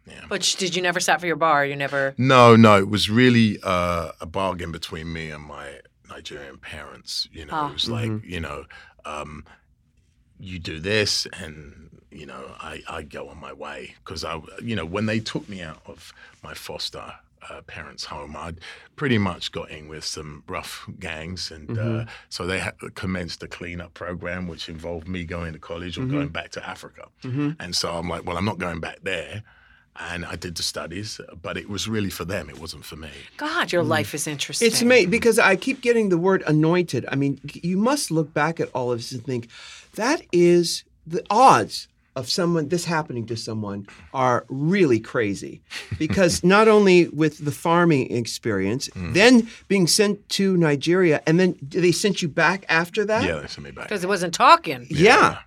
Yeah. But did you never sat for your bar? You never. No, no, it was really uh, a bargain between me and my Nigerian parents. You know, Ah. it was like, you know, um, you do this and, you know, I, I go on my way. Because, I, you know, when they took me out of my foster uh, parents' home, I'd pretty much got in with some rough gangs. And uh, so they had commenced a cleanup program, which involved me going to college or going back to Africa. And so I'm like, well, I'm not going back there. And I did the studies, but it was really for them. It wasn't for me. God, your life is interesting. It's me because I keep getting the word anointed. I mean, you must look back at all of this and think that is the odds of someone this happening to someone are really crazy because not only with the farming experience then being sent to nigeria and then they sent you back after that Yeah, they sent me back. Because it wasn't talking. yeah.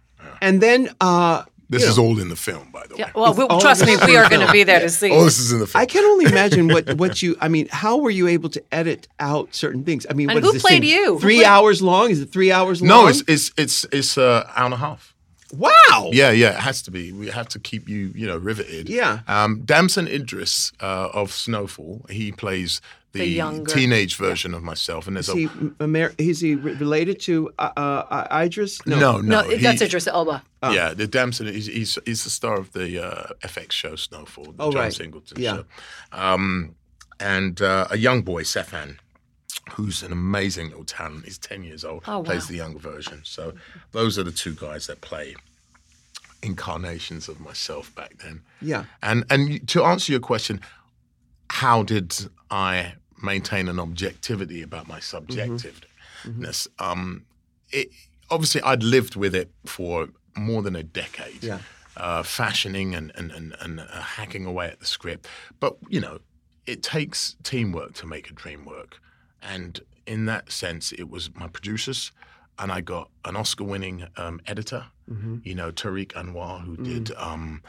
and then uh, This you is know, all in the film, by the way. Yeah, well, we, trust me, we are going to be there to see. All it. this is in the film. I can only imagine what what you. I mean, how were you able to edit out certain things? I mean, And what who is this played thing? you? Who Three played- hours long? Is it three hours long? no, it's it's it's it's uh, hour and a half. Wow. Yeah, yeah, it has to be. We have to keep you, you know, riveted. Yeah. Um, Damson Idris uh, of Snowfall, he plays the, The younger- teenage version of myself, and there's Is a he Amer- is he related to uh, uh, Idris? no, no, no, he- that's Idris Elba. Yeah, the Damson, he's, he's, he's the star of the uh, FX show Snowfall, the Oh, John right. Singleton Yeah. show. Um, and uh, a young boy, Zephan, who's an amazing little talent. He's 10 years old, Oh, plays wow. the younger version. So those are the two guys that play incarnations of myself back then. Yeah. And and to answer your question, how did I maintain an objectivity about my subjectiveness? Um, it, obviously, I'd lived with it for more than a decade, Yeah. uh, fashioning and and and, and uh, hacking away at the script. But you know, it takes teamwork to make a dream work, and in that sense, it was my producers. And I got an Oscar-winning um, editor, you know, Tariq Anwar, who did um,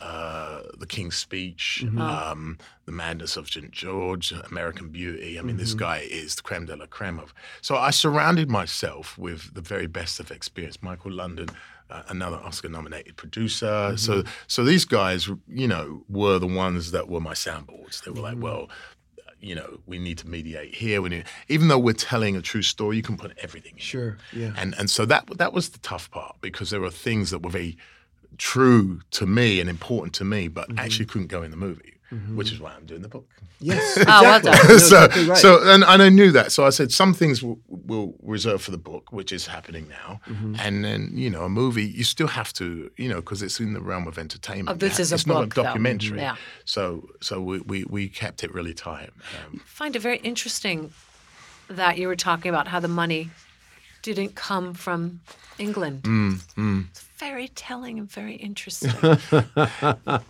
uh, The King's Speech, um, The Madness of St. George, American Beauty. I mean, this guy is the creme de la creme of. So I surrounded myself with the very best of experience. Michael London, uh, another Oscar-nominated producer. So, so these guys, you know, were the ones that were my soundboards. They were like, well. You know, we need to mediate here. We need, even though we're telling a true story, you can put everything. in. Sure. Yeah. And and so that that was the tough part because there were things that were very true to me and important to me, but mm-hmm. actually couldn't go in the movie, which is why I'm doing the book. Yes. Oh, well Exactly. done. So exactly right. so and, and I knew that, so I said some things will, will reserve for the book, which is happening now, and then you know a movie you still have to you know because it's in the realm of entertainment. Oh, this You is a it's not book, a though. documentary. Yeah. So so we, we we kept it really tight. Um, find it very interesting that you were talking about how the money didn't come from England. Mm, It's very telling and very interesting,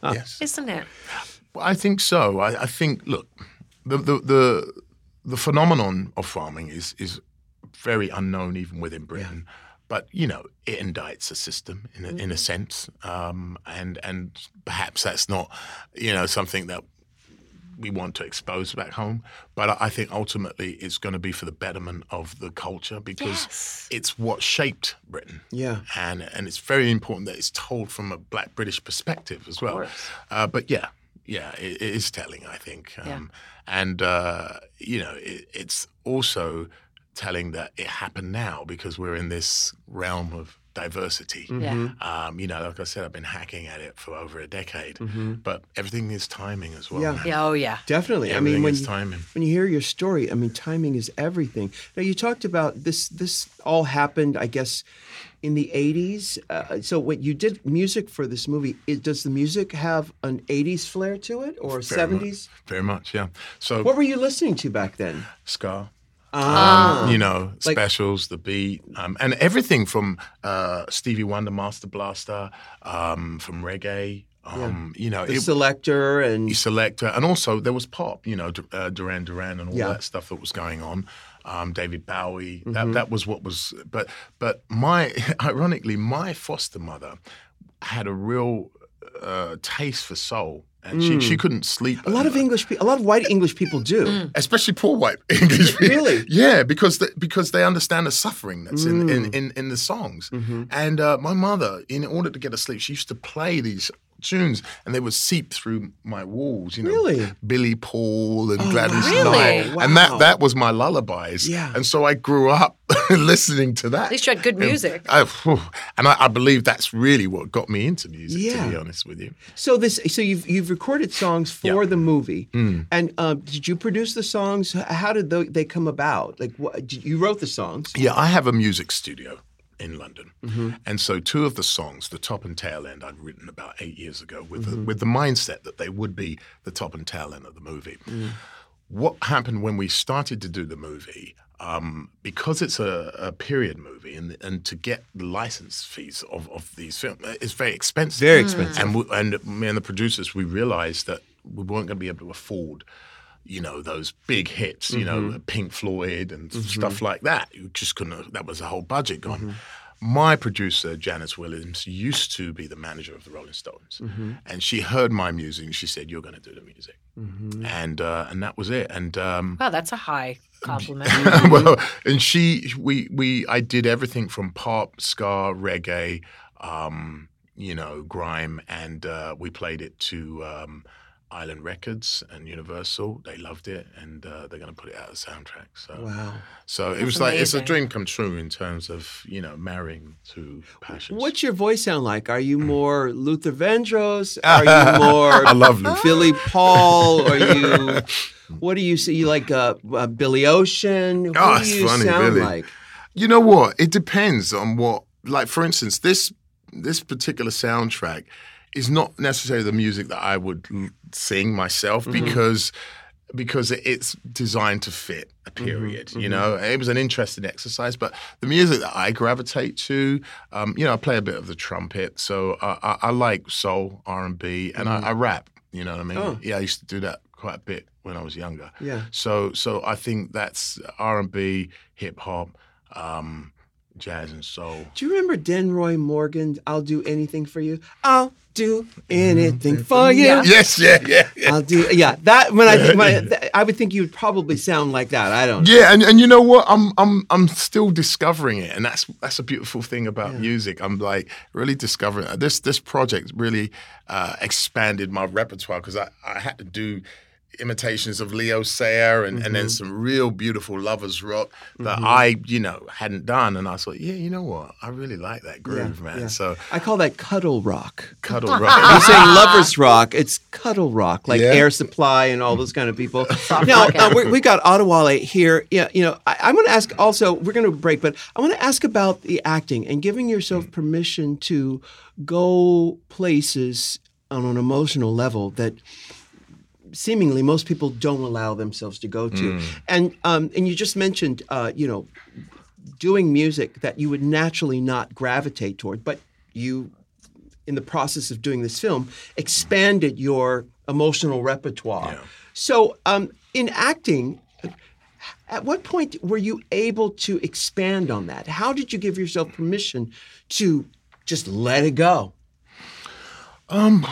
yes. isn't it? Well, I think so. I, I think look, the, the the the phenomenon of farming is is very unknown even within Britain. But you know, it indicts a system in a, in a sense, um, and and perhaps that's not you know something that we want to expose back home. But I- think ultimately it's going to be for the betterment of the culture because Yes. it's what shaped Britain. Yeah. and and it's very important that it's told from a Black British perspective as well. Uh, but yeah, yeah, it, it is telling, I think. Um, Yeah. And uh, you know, it, it's also telling that it happened now because we're in this realm of diversity. Yeah. Um, you know, like I said, I've been hacking at it for over a decade, but everything is timing as well. Yeah. Yeah. Oh, yeah. Definitely. I mean, when is you, timing. when you hear your story, I mean, timing is everything. Now, you talked about this. This all happened, I guess, in the '80s. Uh, so, what you did music for this movie, it, does the music have an '80s flair to it, or Very much- '70s? Very much, yeah. So What were you listening to back then? Ska. Ah, you know, Like- specials, the beat, um, and everything from uh, Stevie Wonder, Master Blaster, um, from reggae. Um, You know, the it, Selecter and Selecter, and also there was pop. You know, D- uh, Duran Duran and all Yeah. that stuff that was going on. Um, David Bowie. Mm-hmm. That that was what was. But but my ironically, my foster mother had a real uh, taste for soul, and she she couldn't sleep. Mm. a lot of English, pe- a lot of white English people do. especially poor white English people. Really? Yeah, because they, because they understand the suffering that's in, Mm. in, in, in the songs. Mm-hmm. And uh, my mother, in order to get to sleep, she used to play these tunes, and they would seep through my walls. You know, Really? Billy Paul and Oh, Gladys wow. Knight, Really? and that that was my lullabies. Yeah. and so I grew up listening to that. At least you had good music. I, and I, I believe that's really what got me into music. Yeah. To be honest with you. So this, so you've you've recorded songs for Yeah. the movie, Mm. and um, did you produce the songs? How did they come about? Like, what, you wrote the songs. Yeah, I have a music studio in London, Mm-hmm. and so two of the songs, the top and tail end, I'd written about eight years ago with Mm-hmm. the, with the mindset that they would be the top and tail end of the movie. Mm. What happened when we started to do the movie? Um, because it's a, a period movie, and and to get the license fees of, of these films is very expensive. Very expensive. And we, and me and the producers, we realized that we weren't going to be able to afford, you know, those big hits, you know, Pink Floyd and stuff like that. You just couldn't. That was the whole budget gone. my producer Janice Williams used to be the manager of the Rolling Stones, Mm-hmm. and she heard my music. and She said, "You're going to do the music," Mm-hmm. and uh, and that was it. And um, Wow, that's a high compliment. well, and she, we, we, I did everything from pop, ska, reggae, um, you know, grime, and uh, we played it to um, Island Records and Universal. They loved it, and uh, they're going to put it out as a soundtrack. So, Wow. so it was like it's a dream come true in terms of you know marrying two passions. What's your voice sound like? Are you more Luther Vandross? Are you more I love Luther. Billy Paul? Are you? What do you see? You like uh, uh, Billy Ocean? What Oh, do you funny, sound Billy. like? You know what? It depends on what. Like for instance, this this particular soundtrack is not necessarily the music that I would l- sing myself because because it's designed to fit a period. You know, it was an interesting exercise, but the music that I gravitate to, um, you know, I play a bit of the trumpet, so I, I, I like soul, R and B, and I, I rap. You know what I mean? Oh. Yeah, I used to do that quite a bit when I was younger. Yeah. So so I think that's R and B, hip hop, um, jazz and soul. Do you remember Denroy Morgan? I'll do anything for you. I'll do anything for you. Yeah. Yes, yeah, yeah, yeah. I'll do. Yeah, that when I think when I, th- I would think you would probably sound like that. I don't. know. Yeah, and, and you know what? I'm I'm I'm still discovering it, and that's that's a beautiful thing about music. I'm like really discovering it. this. This project really uh, expanded my repertoire because I, I had to do imitations of Leo Sayer and, and then some real beautiful lovers rock that I you know hadn't done, and I thought, yeah, you know what? I really like that groove, man. yeah. So I call that cuddle rock. cuddle You're rock. saying lovers rock. It's cuddle rock, like Yeah. Air Supply and all those kind of people. now uh, we, we got Adewale here. Yeah, you know, I, I want to ask. Also, we're going to break, but I want to ask about the acting and giving yourself permission to go places on an emotional level that seemingly most people don't allow themselves to go to. And um, and you just mentioned, uh, you know, doing music that you would naturally not gravitate toward, but you, in the process of doing this film, expanded your emotional repertoire. Yeah. So, um, in acting, at what point were you able to expand on that? How did you give yourself permission to just let it go? Um.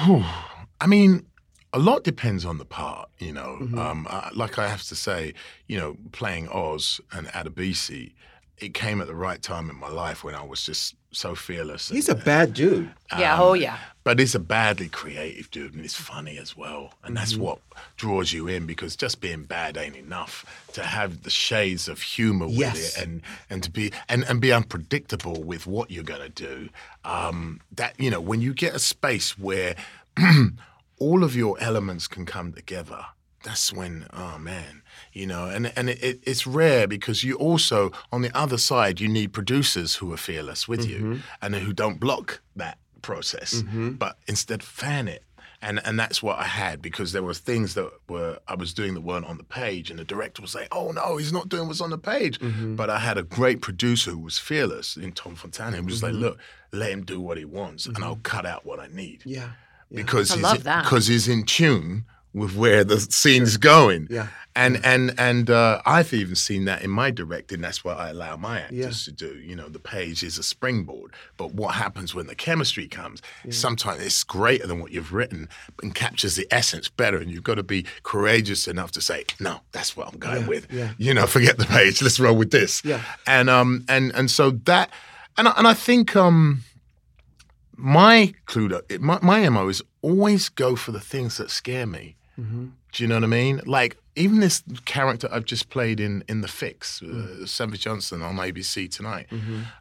I mean, a lot depends on the part, you know. Mm-hmm. Um, I, like I have to say, you know, playing Oz and Adebisi, it came at the right time in my life when I was just so fearless. and- He's a bad dude. yeah, oh yeah. but he's a badly creative dude, and he's funny as well, and that's Mm-hmm. what draws you in because just being bad ain't enough. To have the shades of humor with it, and and to be and and be unpredictable with what you're gonna do. Um, that you know, when you get a space where all of your elements can come together. That's when, oh man, you know, and and it, it, it's rare because you also on the other side you need producers who are fearless with you mm-hmm. and who don't block that process, mm-hmm. but instead fan it. And and that's what I had because there were things that were I was doing that weren't on the page, and the director was like, "Oh no, he's not doing what's on the page." Mm-hmm. But I had a great producer who was fearless in Tom Fontana. He was like, "Look, let him do what he wants, and I'll cut out what I need." Yeah. Because I he's love that. because he's in tune with where the scene's going. Yeah. And and and uh, I've even seen that in my directing. That's what I allow my actors Yeah. to do. You know, the page is a springboard, but what happens when the chemistry comes? Sometimes it's greater than what you've written and captures the essence better. And you've got to be courageous enough to say, "No, that's what I'm going with." yeah. You know, forget the page. Let's roll with this. Yeah. And um and and so that and and I think um my clue my, my mo is always go for the things that scare me. Do you know what i mean? Like even this character i've just played in in the fix uh, Sevvy johnson on abc tonight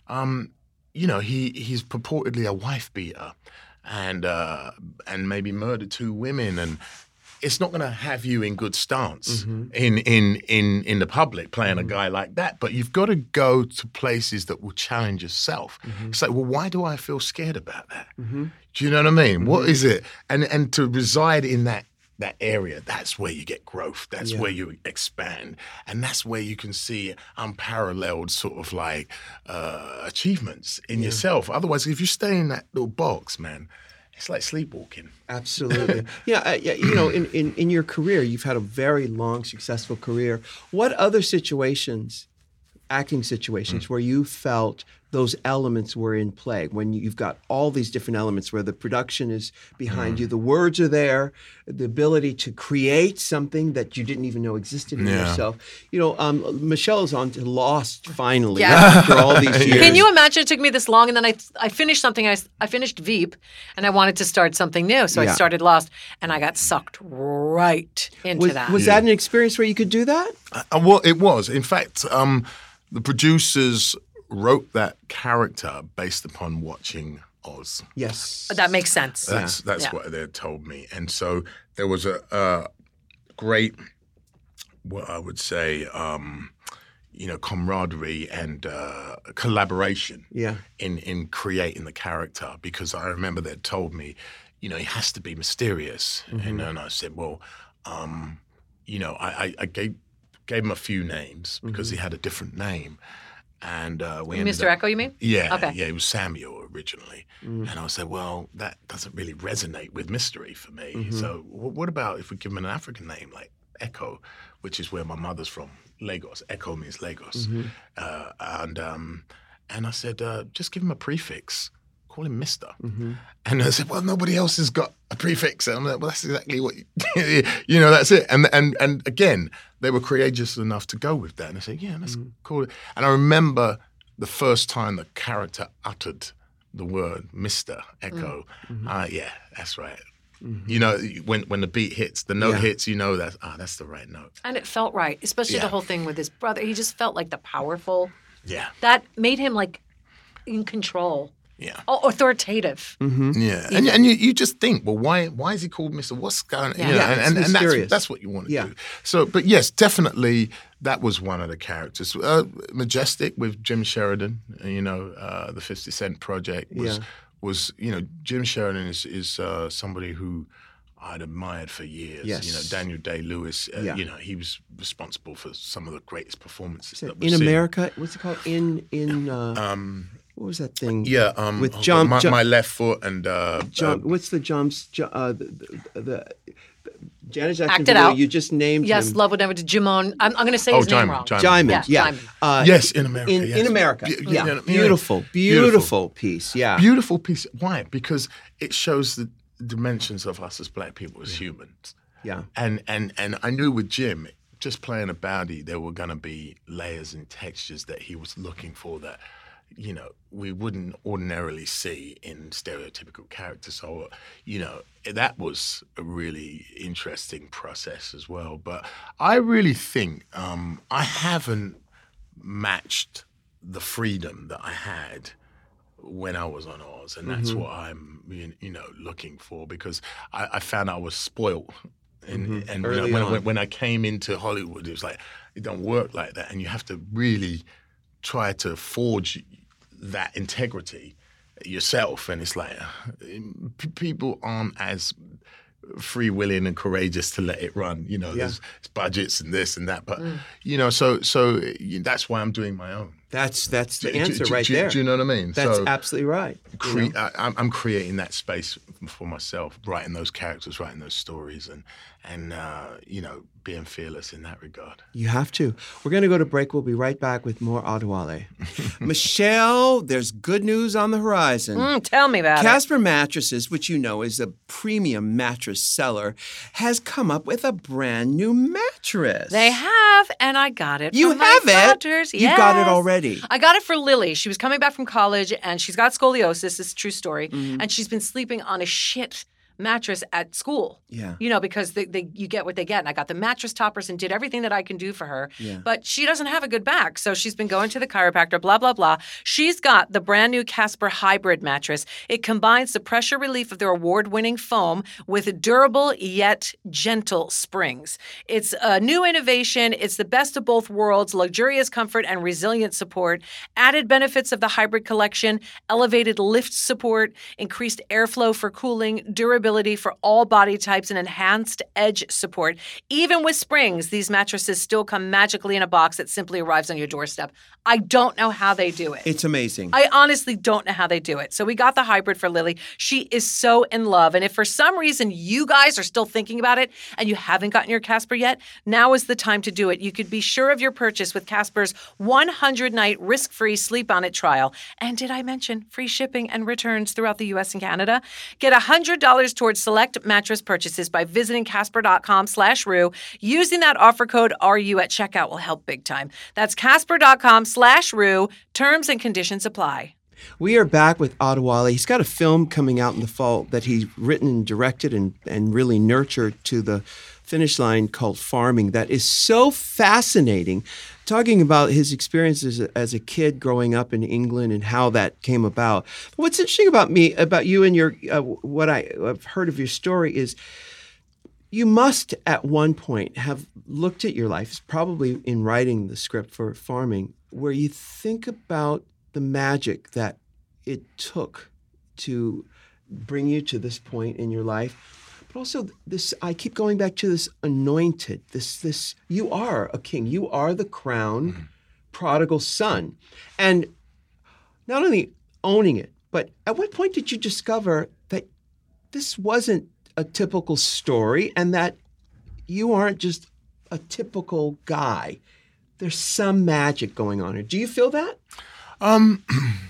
um you know he he's purportedly a wife beater and uh and maybe murdered two women and it's not going to have you in good stance mm-hmm. in in in in the public playing a mm-hmm. guy like that. But you've got to go to places that will challenge yourself. Mm-hmm. It's like, well, why do I feel scared about that? Do you know what I mean? What is it? And and to reside in that that area, that's where you get growth. That's where you expand, and that's where you can see unparalleled sort of like uh, achievements in yourself. Otherwise, if you stay in that little box, man, it's like sleepwalking. Absolutely. yeah, uh, yeah. You know, in, in, in your career, you've had a very long, successful career. What other situations, acting situations, where you felt those elements were in play. When you've got all these different elements where the production is behind Mm. you, the words are there, the ability to create something that you didn't even know existed in Yeah. yourself. You know, um, Michelle's on to Lost finally Yeah. after all these years. Can you imagine it took me this long and then I I finished something I, I finished Veep and I wanted to start something new so I started Lost and I got sucked right into was, that. was that an experience where you could do that? Uh, well, it was. In fact, um, the producers wrote that character based upon watching Oz. Yes. that makes sense. That's that's Yeah. what they told me, and so there was a, a great, what I would say, um, you know, camaraderie and uh, collaboration Yeah. in in creating the character because I remember they told me, you know, he has to be mysterious, and then I said, well, um, you know, I, I, I gave gave him a few names because he had a different name, and uh, we ended Mr. up- Eko, you mean? yeah, Okay. yeah, it was Samuel originally, and I said, well, that doesn't really resonate with mystery for me. So, wh- what about if we give him an African name like Eko, which is where my mother's from, Lagos. Eko means Lagos, uh, and um, and I said, uh, just give him a prefix. Call him Mister. And I said, well, nobody else has got a prefix. And I'm like, well, that's exactly what, you, you know, that's it. And, and, and again, they were courageous enough to go with that. And I said, yeah, let's call it. And I remember the first time the character uttered the word Mr. Eko. Uh, yeah, that's right. You know, when, when the beat hits, the note Yeah. hits, you know that, ah, that's the right note. And it felt right, especially Yeah. the whole thing with his brother. He just felt like the powerful. Yeah. That made him like in control, Yeah. oh, authoritative. Yeah, and, and you, you just think, well, why why is he called Mister? What's going? Yeah. You know, Yeah, and, and, and that's that's what you want to Yeah. do. So, but yes, definitely that was one of the characters. Uh, Majestic with Jim Sheridan, you know, uh, the Fifty Cent Project was Yeah. was you know Jim Sheridan is is uh, somebody who. I'd admired for years. Yes. You know, Daniel Day Lewis, uh, Yeah. you know, he was responsible for some of the greatest performances that in we've seen. America, what's it called? In in uh, Um, what was that thing? yeah, um, With oh, John- my, John- my left foot and uh, John, uh, what's the jumps? Jo- Uh, the, the, the, Janet Jackson Act it video, out. You just named Yes, him. Love would never do. Jimon. I'm, I'm going to say Oh, his name wrong. Jaimin. Diamond, Yeah, yeah. Diamond. Uh, yes, in America. in, yes. in America. Be- yeah. you know, beautiful, beautiful, piece. Yeah. beautiful piece. Why? Because it shows the dimensions of us as black people, as humans. Yeah. And and and I knew with Jim, just playing a baddie, there were going to be layers and textures that he was looking for that, you know, we wouldn't ordinarily see in stereotypical characters. So, you know, that was a really interesting process as well. But I really think um, I haven't matched the freedom that I had when I was on Oz, and that's Mm-hmm. what I'm, you know, looking for because I, I found I was spoiled. And, and Mm-hmm. Early when, I- when, when I came into Hollywood, it was like it don't work like that, and you have to really try to forge that integrity yourself. And it's like p- people aren't as free willing and courageous to let it run. You know, Yeah. there's, budgets and this and that, but mm. you know, so so that's why I'm doing my own. That's that's the Do- answer do- right do- there. Do you know what I mean? That's So- absolutely right. you know? I, I'm- I'm creating that space for myself, writing those characters, writing those stories, and and uh, you know being fearless in that regard. You have to. We're going to go to break. We'll be right back with more Adewale. Michelle, there's good news on the horizon. Mm, tell me about it. Casper Mattresses, which you know is a premium mattress seller, has come up with a brand new mattress. They have, and I got it. You from my have it? daughters. You got it Yes. Already. I got it for Lily. She was coming back from college, and she's got scoliosis. This is a true story. Mm-hmm. And she's been sleeping on a shit mattress at school. Yeah. You know, because they, they, you get what they get. And I got the mattress toppers and did everything that I can do for her. Yeah. But she doesn't have a good back. So she's been going to the chiropractor, blah, blah, blah. She's got the brand new Casper Hybrid mattress. It combines the pressure relief of their award winning foam with durable yet gentle springs. It's a new innovation. It's the best of both worlds luxurious comfort and resilient support. Added benefits of the hybrid collection elevated lift support, increased airflow for cooling, durability durability for all body types and enhanced edge support. Even with springs, these mattresses still come magically in a box that simply arrives on your doorstep. I don't know how they do it. It's amazing. I honestly don't know how they do it. So we got the hybrid for Lily. She is so in love. And if for some reason you guys are still thinking about it and you haven't gotten your Casper yet, now is the time to do it. You could be sure of your purchase with Casper's 100 night risk free sleep on it trial. And did I mention free shipping and returns throughout the US and Canada? Get $100 towards select mattress purchases by visiting casper.com slash rue. Using that offer code RU at checkout will help big time. That's casper.com slash rue. Terms and conditions apply. We are back with Adewale. He's got a film coming out in the fall that he's written and directed and, and really nurtured to the finish line called Farming that is so fascinating. Talking about his experiences as a kid growing up in England and how that came about. But what's interesting about me, about you and your, uh, what I, I've heard of your story is you must at one point have looked at your life, probably in writing the script for Farming, where you think about the magic that it took to bring you to this point in your life but also this i keep going back to this anointed this this you are a king. You are the crown mm-hmm. prodigal son. And not only owning it but at what point did you discover that this wasn't a typical story and that you aren't just a typical guy? There's some magic going on here. Do you feel that? Um,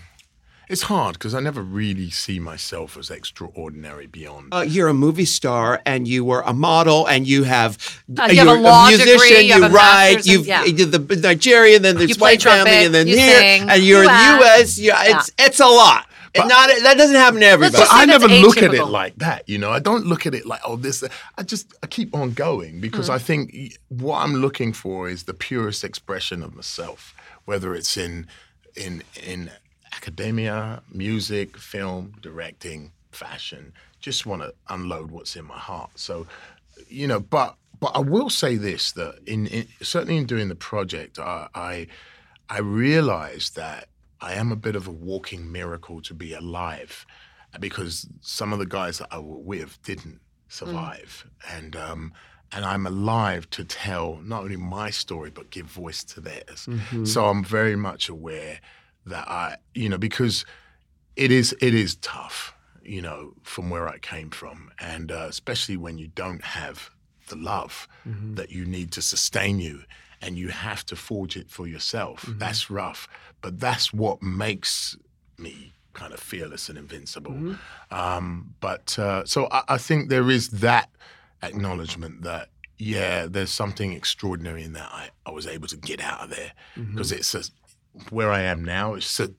it's hard because I never really see myself as extraordinary beyond. Uh, you're a movie star, and you were a model, and you have uh, you have a, law a musician. Degree, you, you write. You've yeah. you did the Nigerian, then this white trumpet, family, and then you here, sing, and you're in the U.S. Yeah, it's it's a lot. But, not that doesn't happen to everybody. But I never look at it like that. You know, I don't look at it like, oh, this. I just I keep on going because mm-hmm. I think what I'm looking for is the purest expression of myself, whether it's in in in academia, music, film, directing, fashion. Just want to unload what's in my heart. So, you know, but but I will say this that in, in certainly in doing the project, I, I I realized that I am a bit of a walking miracle to be alive, because some of the guys that I were with didn't survive, mm. and um, and I'm alive to tell not only my story but give voice to theirs. Mm-hmm. So I'm very much aware that I, you know, because it is it is tough, you know, from where I came from, and uh, especially when you don't have the love mm-hmm. that you need to sustain you, and you have to forge it for yourself. Mm-hmm. That's rough, but that's what makes me kind of fearless and invincible. Mm-hmm. Um, but uh, so I, I think there is that acknowledgement that yeah, there's something extraordinary in that I, I was able to get out of there because mm-hmm. it's a, where I am now. It's a,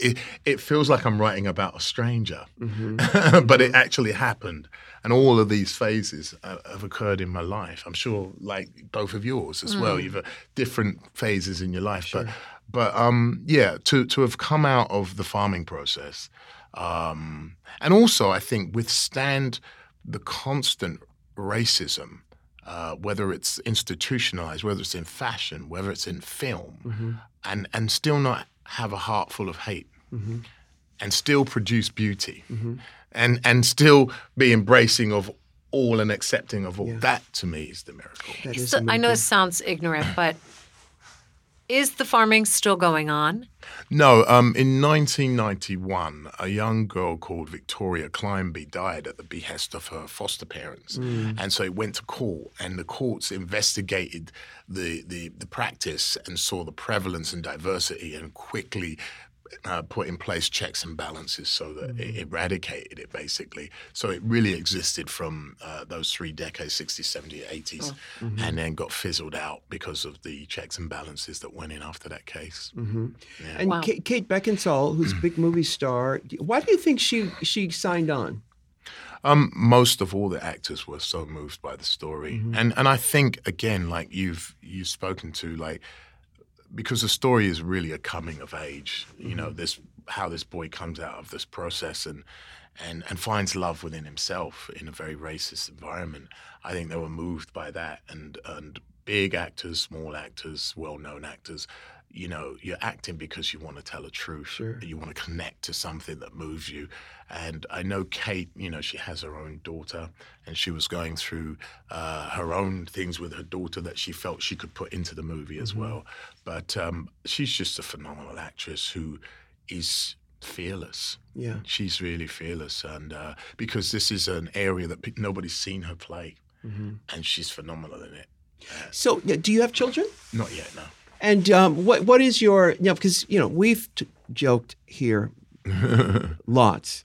it, it feels like I'm writing about a stranger, mm-hmm. but it actually happened. And all of these phases uh, have occurred in my life. I'm sure, like both of yours as mm. well. You've uh, different phases in your life, sure. but but um, yeah, to to have come out of the farming process, um, and also I think withstand the constant racism uh, whether it's institutionalized, whether it's in fashion, whether it's in film, mm-hmm. And and still not have a heart full of hate, mm-hmm. and still produce beauty, mm-hmm. and and still be embracing of all and accepting of all. Yeah. That to me is the miracle. Is the, I know it sounds ignorant, but is the farming still going on? No. Um, in 1991, a young girl called Victoria Climbie died at the behest of her foster parents. Mm. And so it went to court, and the courts investigated the, the, the practice and saw the prevalence and diversity and quickly uh, put in place checks and balances so that mm-hmm. it eradicated it basically. So it really existed from uh, those three decades 60s, 70s, 80s, oh. mm-hmm. and then got fizzled out because of the checks and balances that went in after that case. Mm-hmm. Yeah. And wow. Kate, Kate, Beckinsale, who's a big movie star, why do you think she, she signed on? Um, most of all the actors were so moved by the story, mm-hmm. and and I think again, like you've you've spoken to, like because the story is really a coming of age. You know, mm-hmm. this how this boy comes out of this process and and and finds love within himself in a very racist environment. I think they were moved by that, and and big actors, small actors, well-known actors. You know, you're acting because you want to tell a truth. Sure. You want to connect to something that moves you. And I know Kate. You know, she has her own daughter, and she was going through uh, her own things with her daughter that she felt she could put into the movie as well. But um, she's just a phenomenal actress who is fearless. Yeah. She's really fearless, and uh, because this is an area that pe- nobody's seen her play, and she's phenomenal in it. So, do you have children? Not yet, no. And um, what what is your you know because you know we've t- joked here lots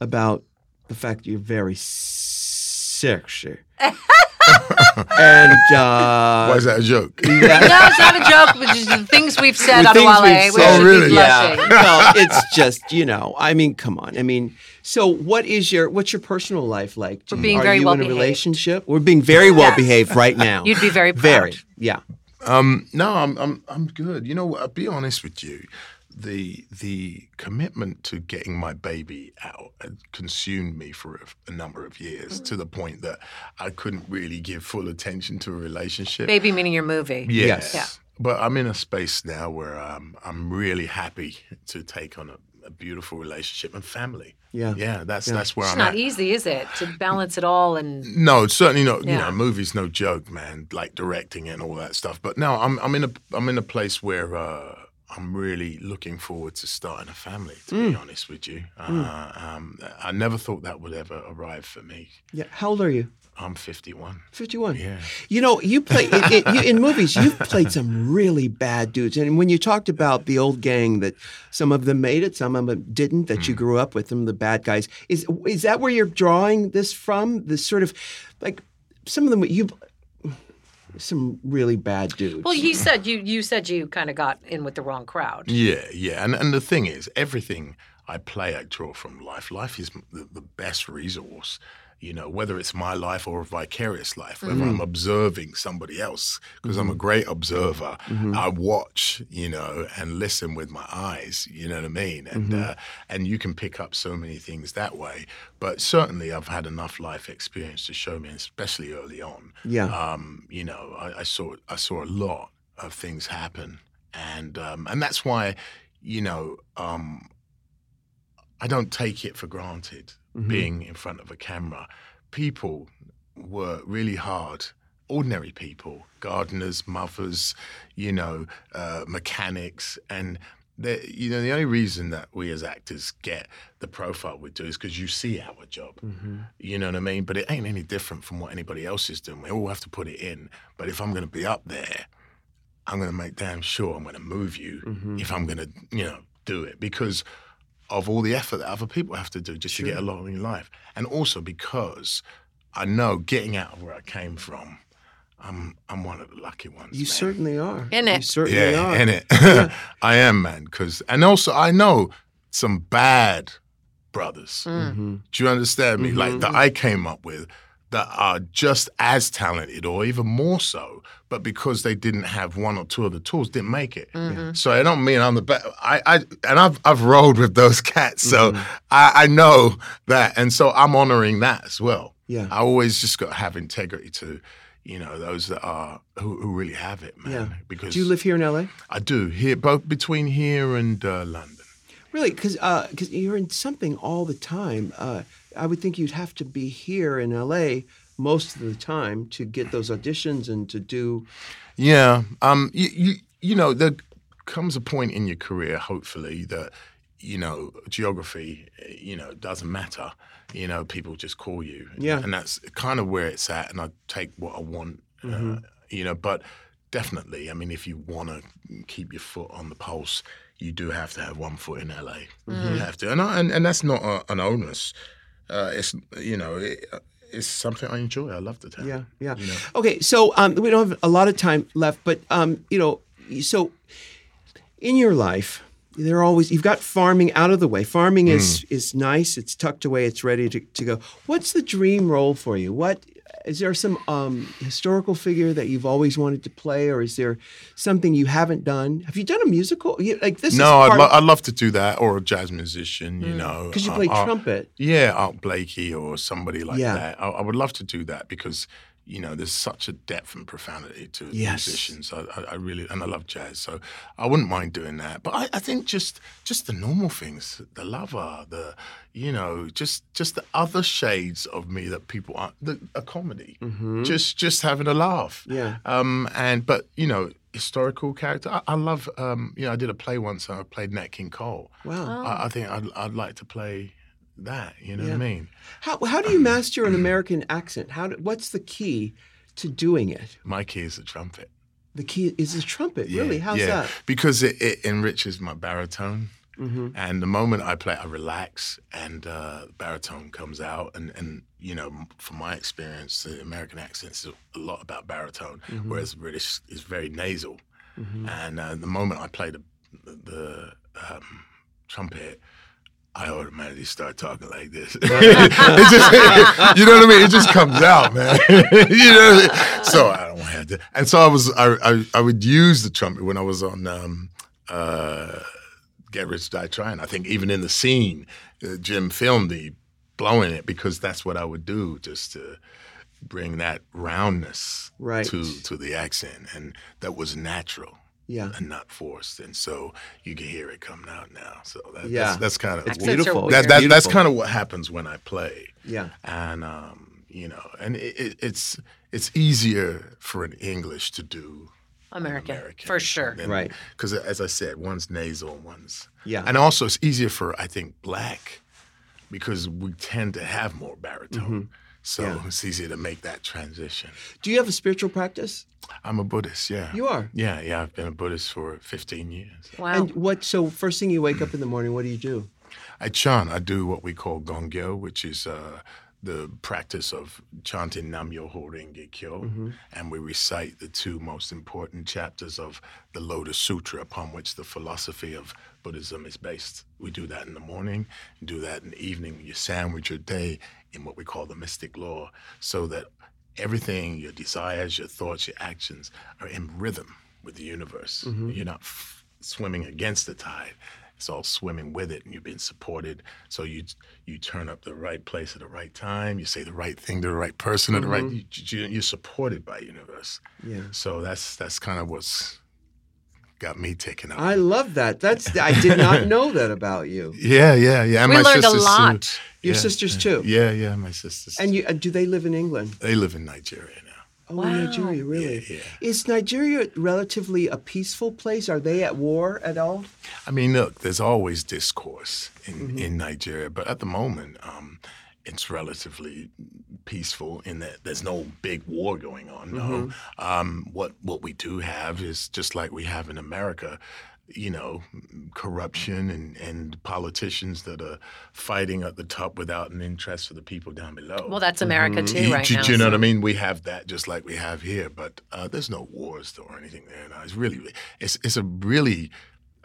about the fact that you're very sexy. and uh, Why is that a joke? yeah, No, it's not a joke. Which is the things we've said The on Wale. we've We said. should Oh, really? yeah. well, it's just you know. I mean, come on. I mean, so what is your what's your personal life like? We're being Are very you well in a behaved. relationship? We're being very well Yes. behaved right now. You'd be very proud. very yeah. Um, no, I'm, I'm, I'm good. You know, I'll be honest with you. The the commitment to getting my baby out had consumed me for a, a number of years to the point that I couldn't really give full attention to a relationship. Baby meaning your movie. Yes. Yeah. But I'm in a space now where um, I'm really happy to take on a, a beautiful relationship and family. Yeah. Yeah, that's that's where It's I'm not at. easy, is it, to balance it all and No, it's certainly not. You Yeah. know, movies no joke, man. Like directing it and all that stuff. But no, I'm I'm in a I'm in a place where uh, I'm really looking forward to starting a family. To be Mm. honest with you, uh, um, I never thought that would ever arrive for me. Yeah. How old are you? I'm 51. 51. Yeah. You know, you play in, in, you, in movies. You've played some really bad dudes, and when you talked about the old gang, that some of them made it, some of them didn't. That you grew up with them, the bad guys. Is is that where you're drawing this from? This sort of like some of them you some really bad dudes. Well, he said you you said you kind of got in with the wrong crowd. Yeah, yeah. And and the thing is, everything I play, I draw from life. Life is the, the best resource. You know, whether it's my life or a vicarious life, whether I'm observing somebody else, because I'm a great observer. I watch, you know, and listen with my eyes. You know what I mean? And uh, and you can pick up so many things that way. But certainly, I've had enough life experience to show me, especially early on. Yeah. Um, you know, I, I saw I saw a lot of things happen, and um, and that's why, you know, um, I don't take it for granted Mm-hmm. being in front of a camera. People were really hard. Ordinary people, gardeners, mothers, you know, uh, mechanics, and you know the only reason that we as actors get the profile we do is because you see our job. Mm-hmm. You know what I mean? But it ain't any different from what anybody else is doing. We all have to put it in. But if I'm going to be up there, I'm going to make damn sure I'm going to move you mm-hmm. if I'm going to, you know, do it because of all the effort that other people have to do just to get along in life. And also because I know getting out of where I came from, I'm I'm one of the lucky ones. you man. certainly are. In You it. certainly Yeah, are. in it. I am, man. Because and also I know some bad brothers. Mm-hmm. Do you understand me? Like that I came up with that are just as talented or even more so, but because they didn't have one or two of the tools, didn't make it. So I don't mean I'm the best. I, I and I've I've rolled with those cats, so I, I know that, and so I'm honoring that as well. Yeah. I always just got to have integrity to. You know those that are who, who really have it, man. Yeah. Because Do you live here in LA? I do here, both between here and uh, London. Really? Because because you're in something all the time. Uh, I would think you'd have to be here in LA most of the time to get those auditions and to do. Yeah, um, you, you you know there comes a point in your career, hopefully, that you know geography, you know, doesn't matter. You know, people just call you. Yeah. and that's kind of where it's at. And I take what I want. Uh, you know, but definitely, I mean, if you want to keep your foot on the pulse, you do have to have one foot in LA. You have to, and I, and, and that's not a, an onus. Uh, it's you know, it, it's something I enjoy. I love the town. Yeah, yeah. You know. Okay, so um, we don't have a lot of time left, but um, you know, so in your life, there are always you've got farming out of the way. Farming is is nice. It's tucked away. It's ready to, to go. What's the dream role for you? What is there some um, historical figure that you've always wanted to play, or is there something you haven't done? Have you done a musical? You, like this? No, is I'd, lo- I'd love to do that, or a jazz musician, you know. because you uh, play Art- trumpet. Yeah, Art Blakey or somebody like Yeah. that. I, I would love to do that because, you know, there's such a depth and profundity to Yes. musicians. I, I, I really and I love jazz, so I wouldn't mind doing that. But I, I think just just the normal things, the lover, the you know, just just the other shades of me that people aren't. The a comedy, just just having a laugh. Mm-hmm. Yeah. Um, and but you know, historical character. I, I love. Um, you know, I did a play once. I played Nat King Cole. Wow. I, I think I'd, I'd like to play that. You know Yeah. what I mean? How how do you master an American accent? How do, what's the key to doing it? My key is the trumpet. The key is the trumpet. Yeah, really? How's yeah. that? Because it, it enriches my baritone. Mm-hmm. And the moment I play, I relax, and uh, baritone comes out. And, and you know, from my experience, the American accent is a lot about baritone, Mm-hmm. whereas British is very nasal. And uh, the moment I play the the um, trumpet, I automatically start talking like this. it just, you know what I mean? It just comes out, man. you know, what I mean? so I don't have to. And so I was, I, I, I would use the trumpet when I was on um, uh, Get Rich Die Trying. I think even in the scene, uh, Jim filmed me blowing it because that's what I would do, just to bring that roundness Right. to to the accent, and that was natural Yeah. and not forced. And so you can hear it coming out now. So that, Yeah. that's, that's kind of Accents are Beautiful. weird. that, that, that's kind of what happens when I play. Yeah. And um, you know, and it, it, it's it's easier for an English to do American, American for sure. Right. Because as I said, one's nasal, one's Yeah. and also it's easier for I think black because we tend to have more baritone. So. Yeah. it's easier to make that transition. Do you have a spiritual practice? I'm a Buddhist, yeah. You are. Yeah, yeah. I've been a Buddhist for 15 years. Wow. And what? So first thing you wake up in the morning, what do you do? I chant. I do what we call gongyo, which is uh, the practice of chanting Nam Myoho Renge Kyo, mm-hmm. and we recite the two most important chapters of the Lotus Sutra, upon which the philosophy of Buddhism is based. We do that in the morning, do that in the evening. You sandwich your day in what we call the mystic law, so that everything, your desires, your thoughts, your actions, are in rhythm with the universe. Mm-hmm. You're not f- swimming against the tide. It's all swimming with it, and you're being supported. So you you turn up the right place at the right time. You say the right thing to the right person at the right. You, you, you're supported by universe. Yeah. So that's that's kind of what's got me taken up. I love that. That's I did not know that about you. yeah, yeah, yeah. And We my learned a sisters, too. lot. Your Yeah, sisters yeah. too. Yeah, yeah, my sisters. And you uh, do they live in England? they live in Nigeria now. Oh, Wow. Nigeria, really? Yeah, Is Nigeria relatively a peaceful place? Are they at war at all? I mean, look, there's always discourse in, Mm-hmm. in Nigeria, but at the moment, um, it's relatively peaceful in that there's no big war going on. No, Mm-hmm. um, what what we do have is just like we have in America. You know, corruption and, and politicians that are fighting at the top without an interest for the people down below. well, that's America too, You- right do, now. do you know so- what I mean? We have that just like we have here, but uh, there's no wars or anything there. No, it's really, it's it's a really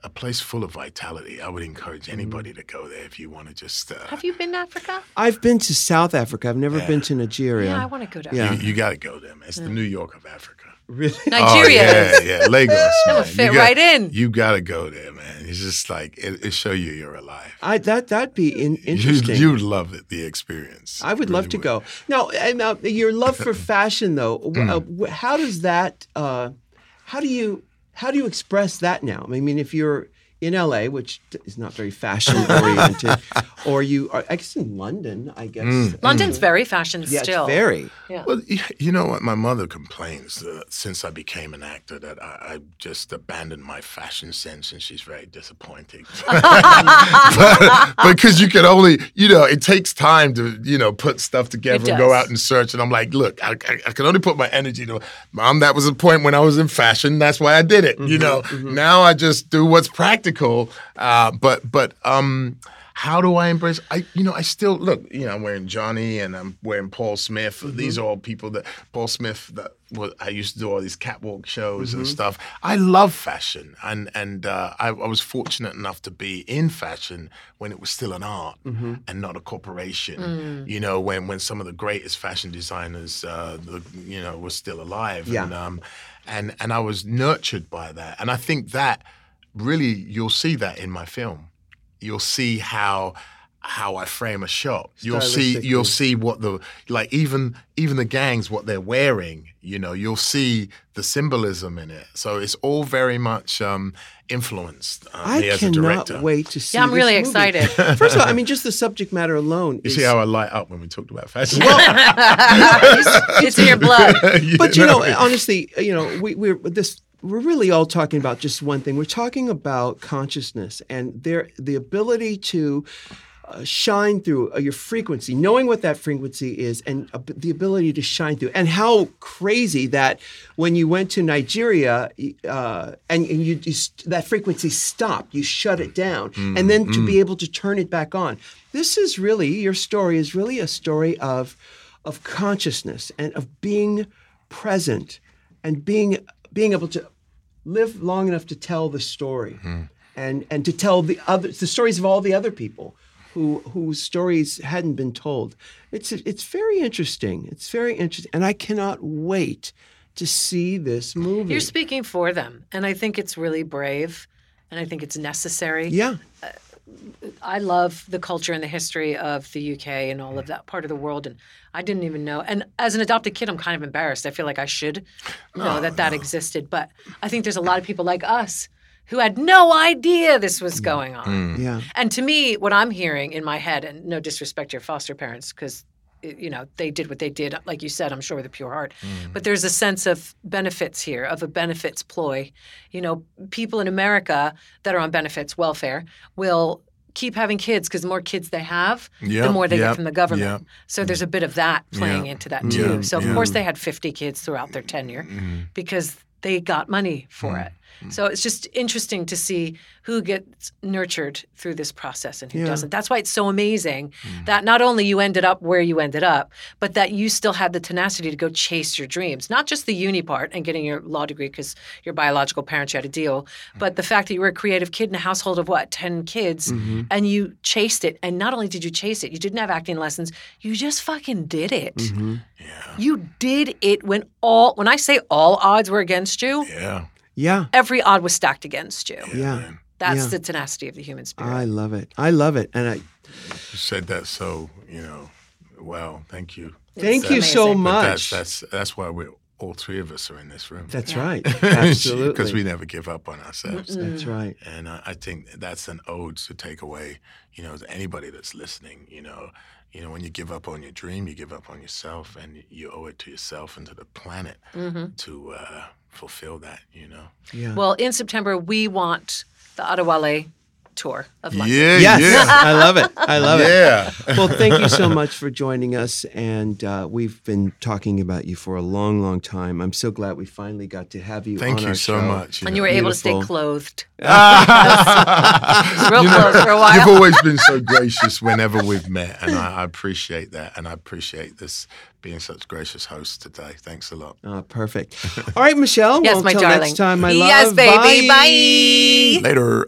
a place full of vitality. I would encourage Mm-hmm. anybody to go there if you want to just. Uh, Have you been to Africa? I've been to South Africa. I've never been to Nigeria. Yeah, I want to go to Yeah. Africa. you, you got to go there, man. It's the New York of Africa. Really? Nigeria. Oh, yeah, yeah, Lagos. That would fit got- right in. You got to go there, man. It's just like it, it show you you're alive. I that that'd be in, You, interesting. you'd love it, the experience. I would Really love to go. Now, and, uh, your love for fashion, though, w- uh, how does that? Uh, how do you how do you express that now? I mean, if you're in LA, which is not very fashion oriented, or you are, I guess in London, I guess. Mm. London's very fashion Yeah, still. it's very. Yeah. Well, you know what? My mother complains uh, since I became an actor that I, I just abandoned my fashion sense, and she's very disappointed. but, because you can only, you know, it takes time to, you know, put stuff together and go out and search. And I'm like, look, I, I, I can only put my energy to, mom, that was a point when I was in fashion. That's why I did it. You know, now I just do what's practical. Uh, but, but, um, how do I embrace? I, you know, I still look. You know, I'm wearing Johnny and I'm wearing Paul Smith. These are all people that Paul Smith. That was, I used to do all these catwalk shows and stuff. I love fashion, and and uh, I, I was fortunate enough to be in fashion when it was still an art and not a corporation. You know, when when some of the greatest fashion designers, uh, the, you know, were still alive. Yeah. And, um, and and I was nurtured by that, and I think that really you'll see that in my film you'll see how how I frame a shot. You'll see you'll see what the like even even the gangs what they're wearing, you know, you'll see the symbolism in it. So it's all very much um influenced uh, I me as a cannot director. wait to see. Yeah, I'm this really movie. excited. First of all, I mean, just the subject matter alone. You is, see how I light up when we talked about fashion? Well, it's in your blood. but you know, honestly, you know, we, we're this. We're really all talking about just one thing. We're talking about consciousness and their the ability to uh, shine through uh, your frequency, knowing what that frequency is, and uh, the ability to shine through. And how crazy that when you went to Nigeria uh, and, and you, you st- that frequency stopped, you shut it down, and then to be able to turn it back on. This is really your story is really a story of of consciousness and of being present and being being able to live long enough to tell the story hmm. and and to tell the other the stories of all the other people who whose stories hadn't been told. It's it's very interesting. It's very interesting and i cannot wait to see this movie. You're speaking for them, and I think it's really brave, and I think it's necessary. yeah uh, I love the culture and the history of the UK and all of mm. that part of the world, and I didn't even know. And as an adopted kid, I'm kind of embarrassed. I feel like I should know that that existed, but I think there's a lot of people like us who had no idea this was mm. going on. Mm. yeah And to me, what I'm hearing in my head, and no disrespect to your foster parents, because you know they did what they did, like you said, I'm sure with a pure heart. Mm-hmm. But there's a sense of benefits here, of a benefits ploy. You know, people in America that are on benefits, welfare, will keep having kids because the more kids they have, the more they yep, get from the government. yep. So there's a bit of that playing into that too. so of course they had 50 kids throughout their tenure mm-hmm. because they got money for mm-hmm. it. Mm. So it's just interesting to see who gets nurtured through this process and who Yeah. doesn't. That's why it's so amazing mm. that not only you ended up where you ended up, but that you still had the tenacity to go chase your dreams. Not just the uni part and getting your law degree because your biological parents you had a deal, mm. but the fact that you were a creative kid in a household of what, 10 kids, mm-hmm. and you chased it. And not only did you chase it, you didn't have acting lessons, you just fucking did it. Mm-hmm. You did it when all, when I say all odds were against you, yeah. Yeah every odd was stacked against you. yeah That's yeah. the tenacity of the human spirit. i love it i love it and i You said that so, you know, well, thank you. thank you so amazing. But much that's that's that's why we're all three of us are in this room. that's Yeah. right absolutely Because we never give up on ourselves. that's right And I, I think that's an ode to take away, you know, to anybody that's listening. You know, you know, when you give up on your dream, you give up on yourself, and you owe it to yourself and to the planet to uh, fulfill that. You know. yeah Well, in September, we want the Adewale tour of London. Yeah. Yes, Yeah. I love it. I love it. yeah. Well, thank you so much for joining us. And uh, we've been talking about you for a long, long time. I'm so glad we finally got to have you Thank on you our so show. much. And you were able to stay clothed. Real close for a while. You've always been so gracious whenever we've met, and I, I appreciate that. And I appreciate this being such gracious host today. Thanks a lot. Oh, perfect. All right, Michelle. Yes, well, my darling. next time, my Yes, love. baby. Bye. Bye. Later.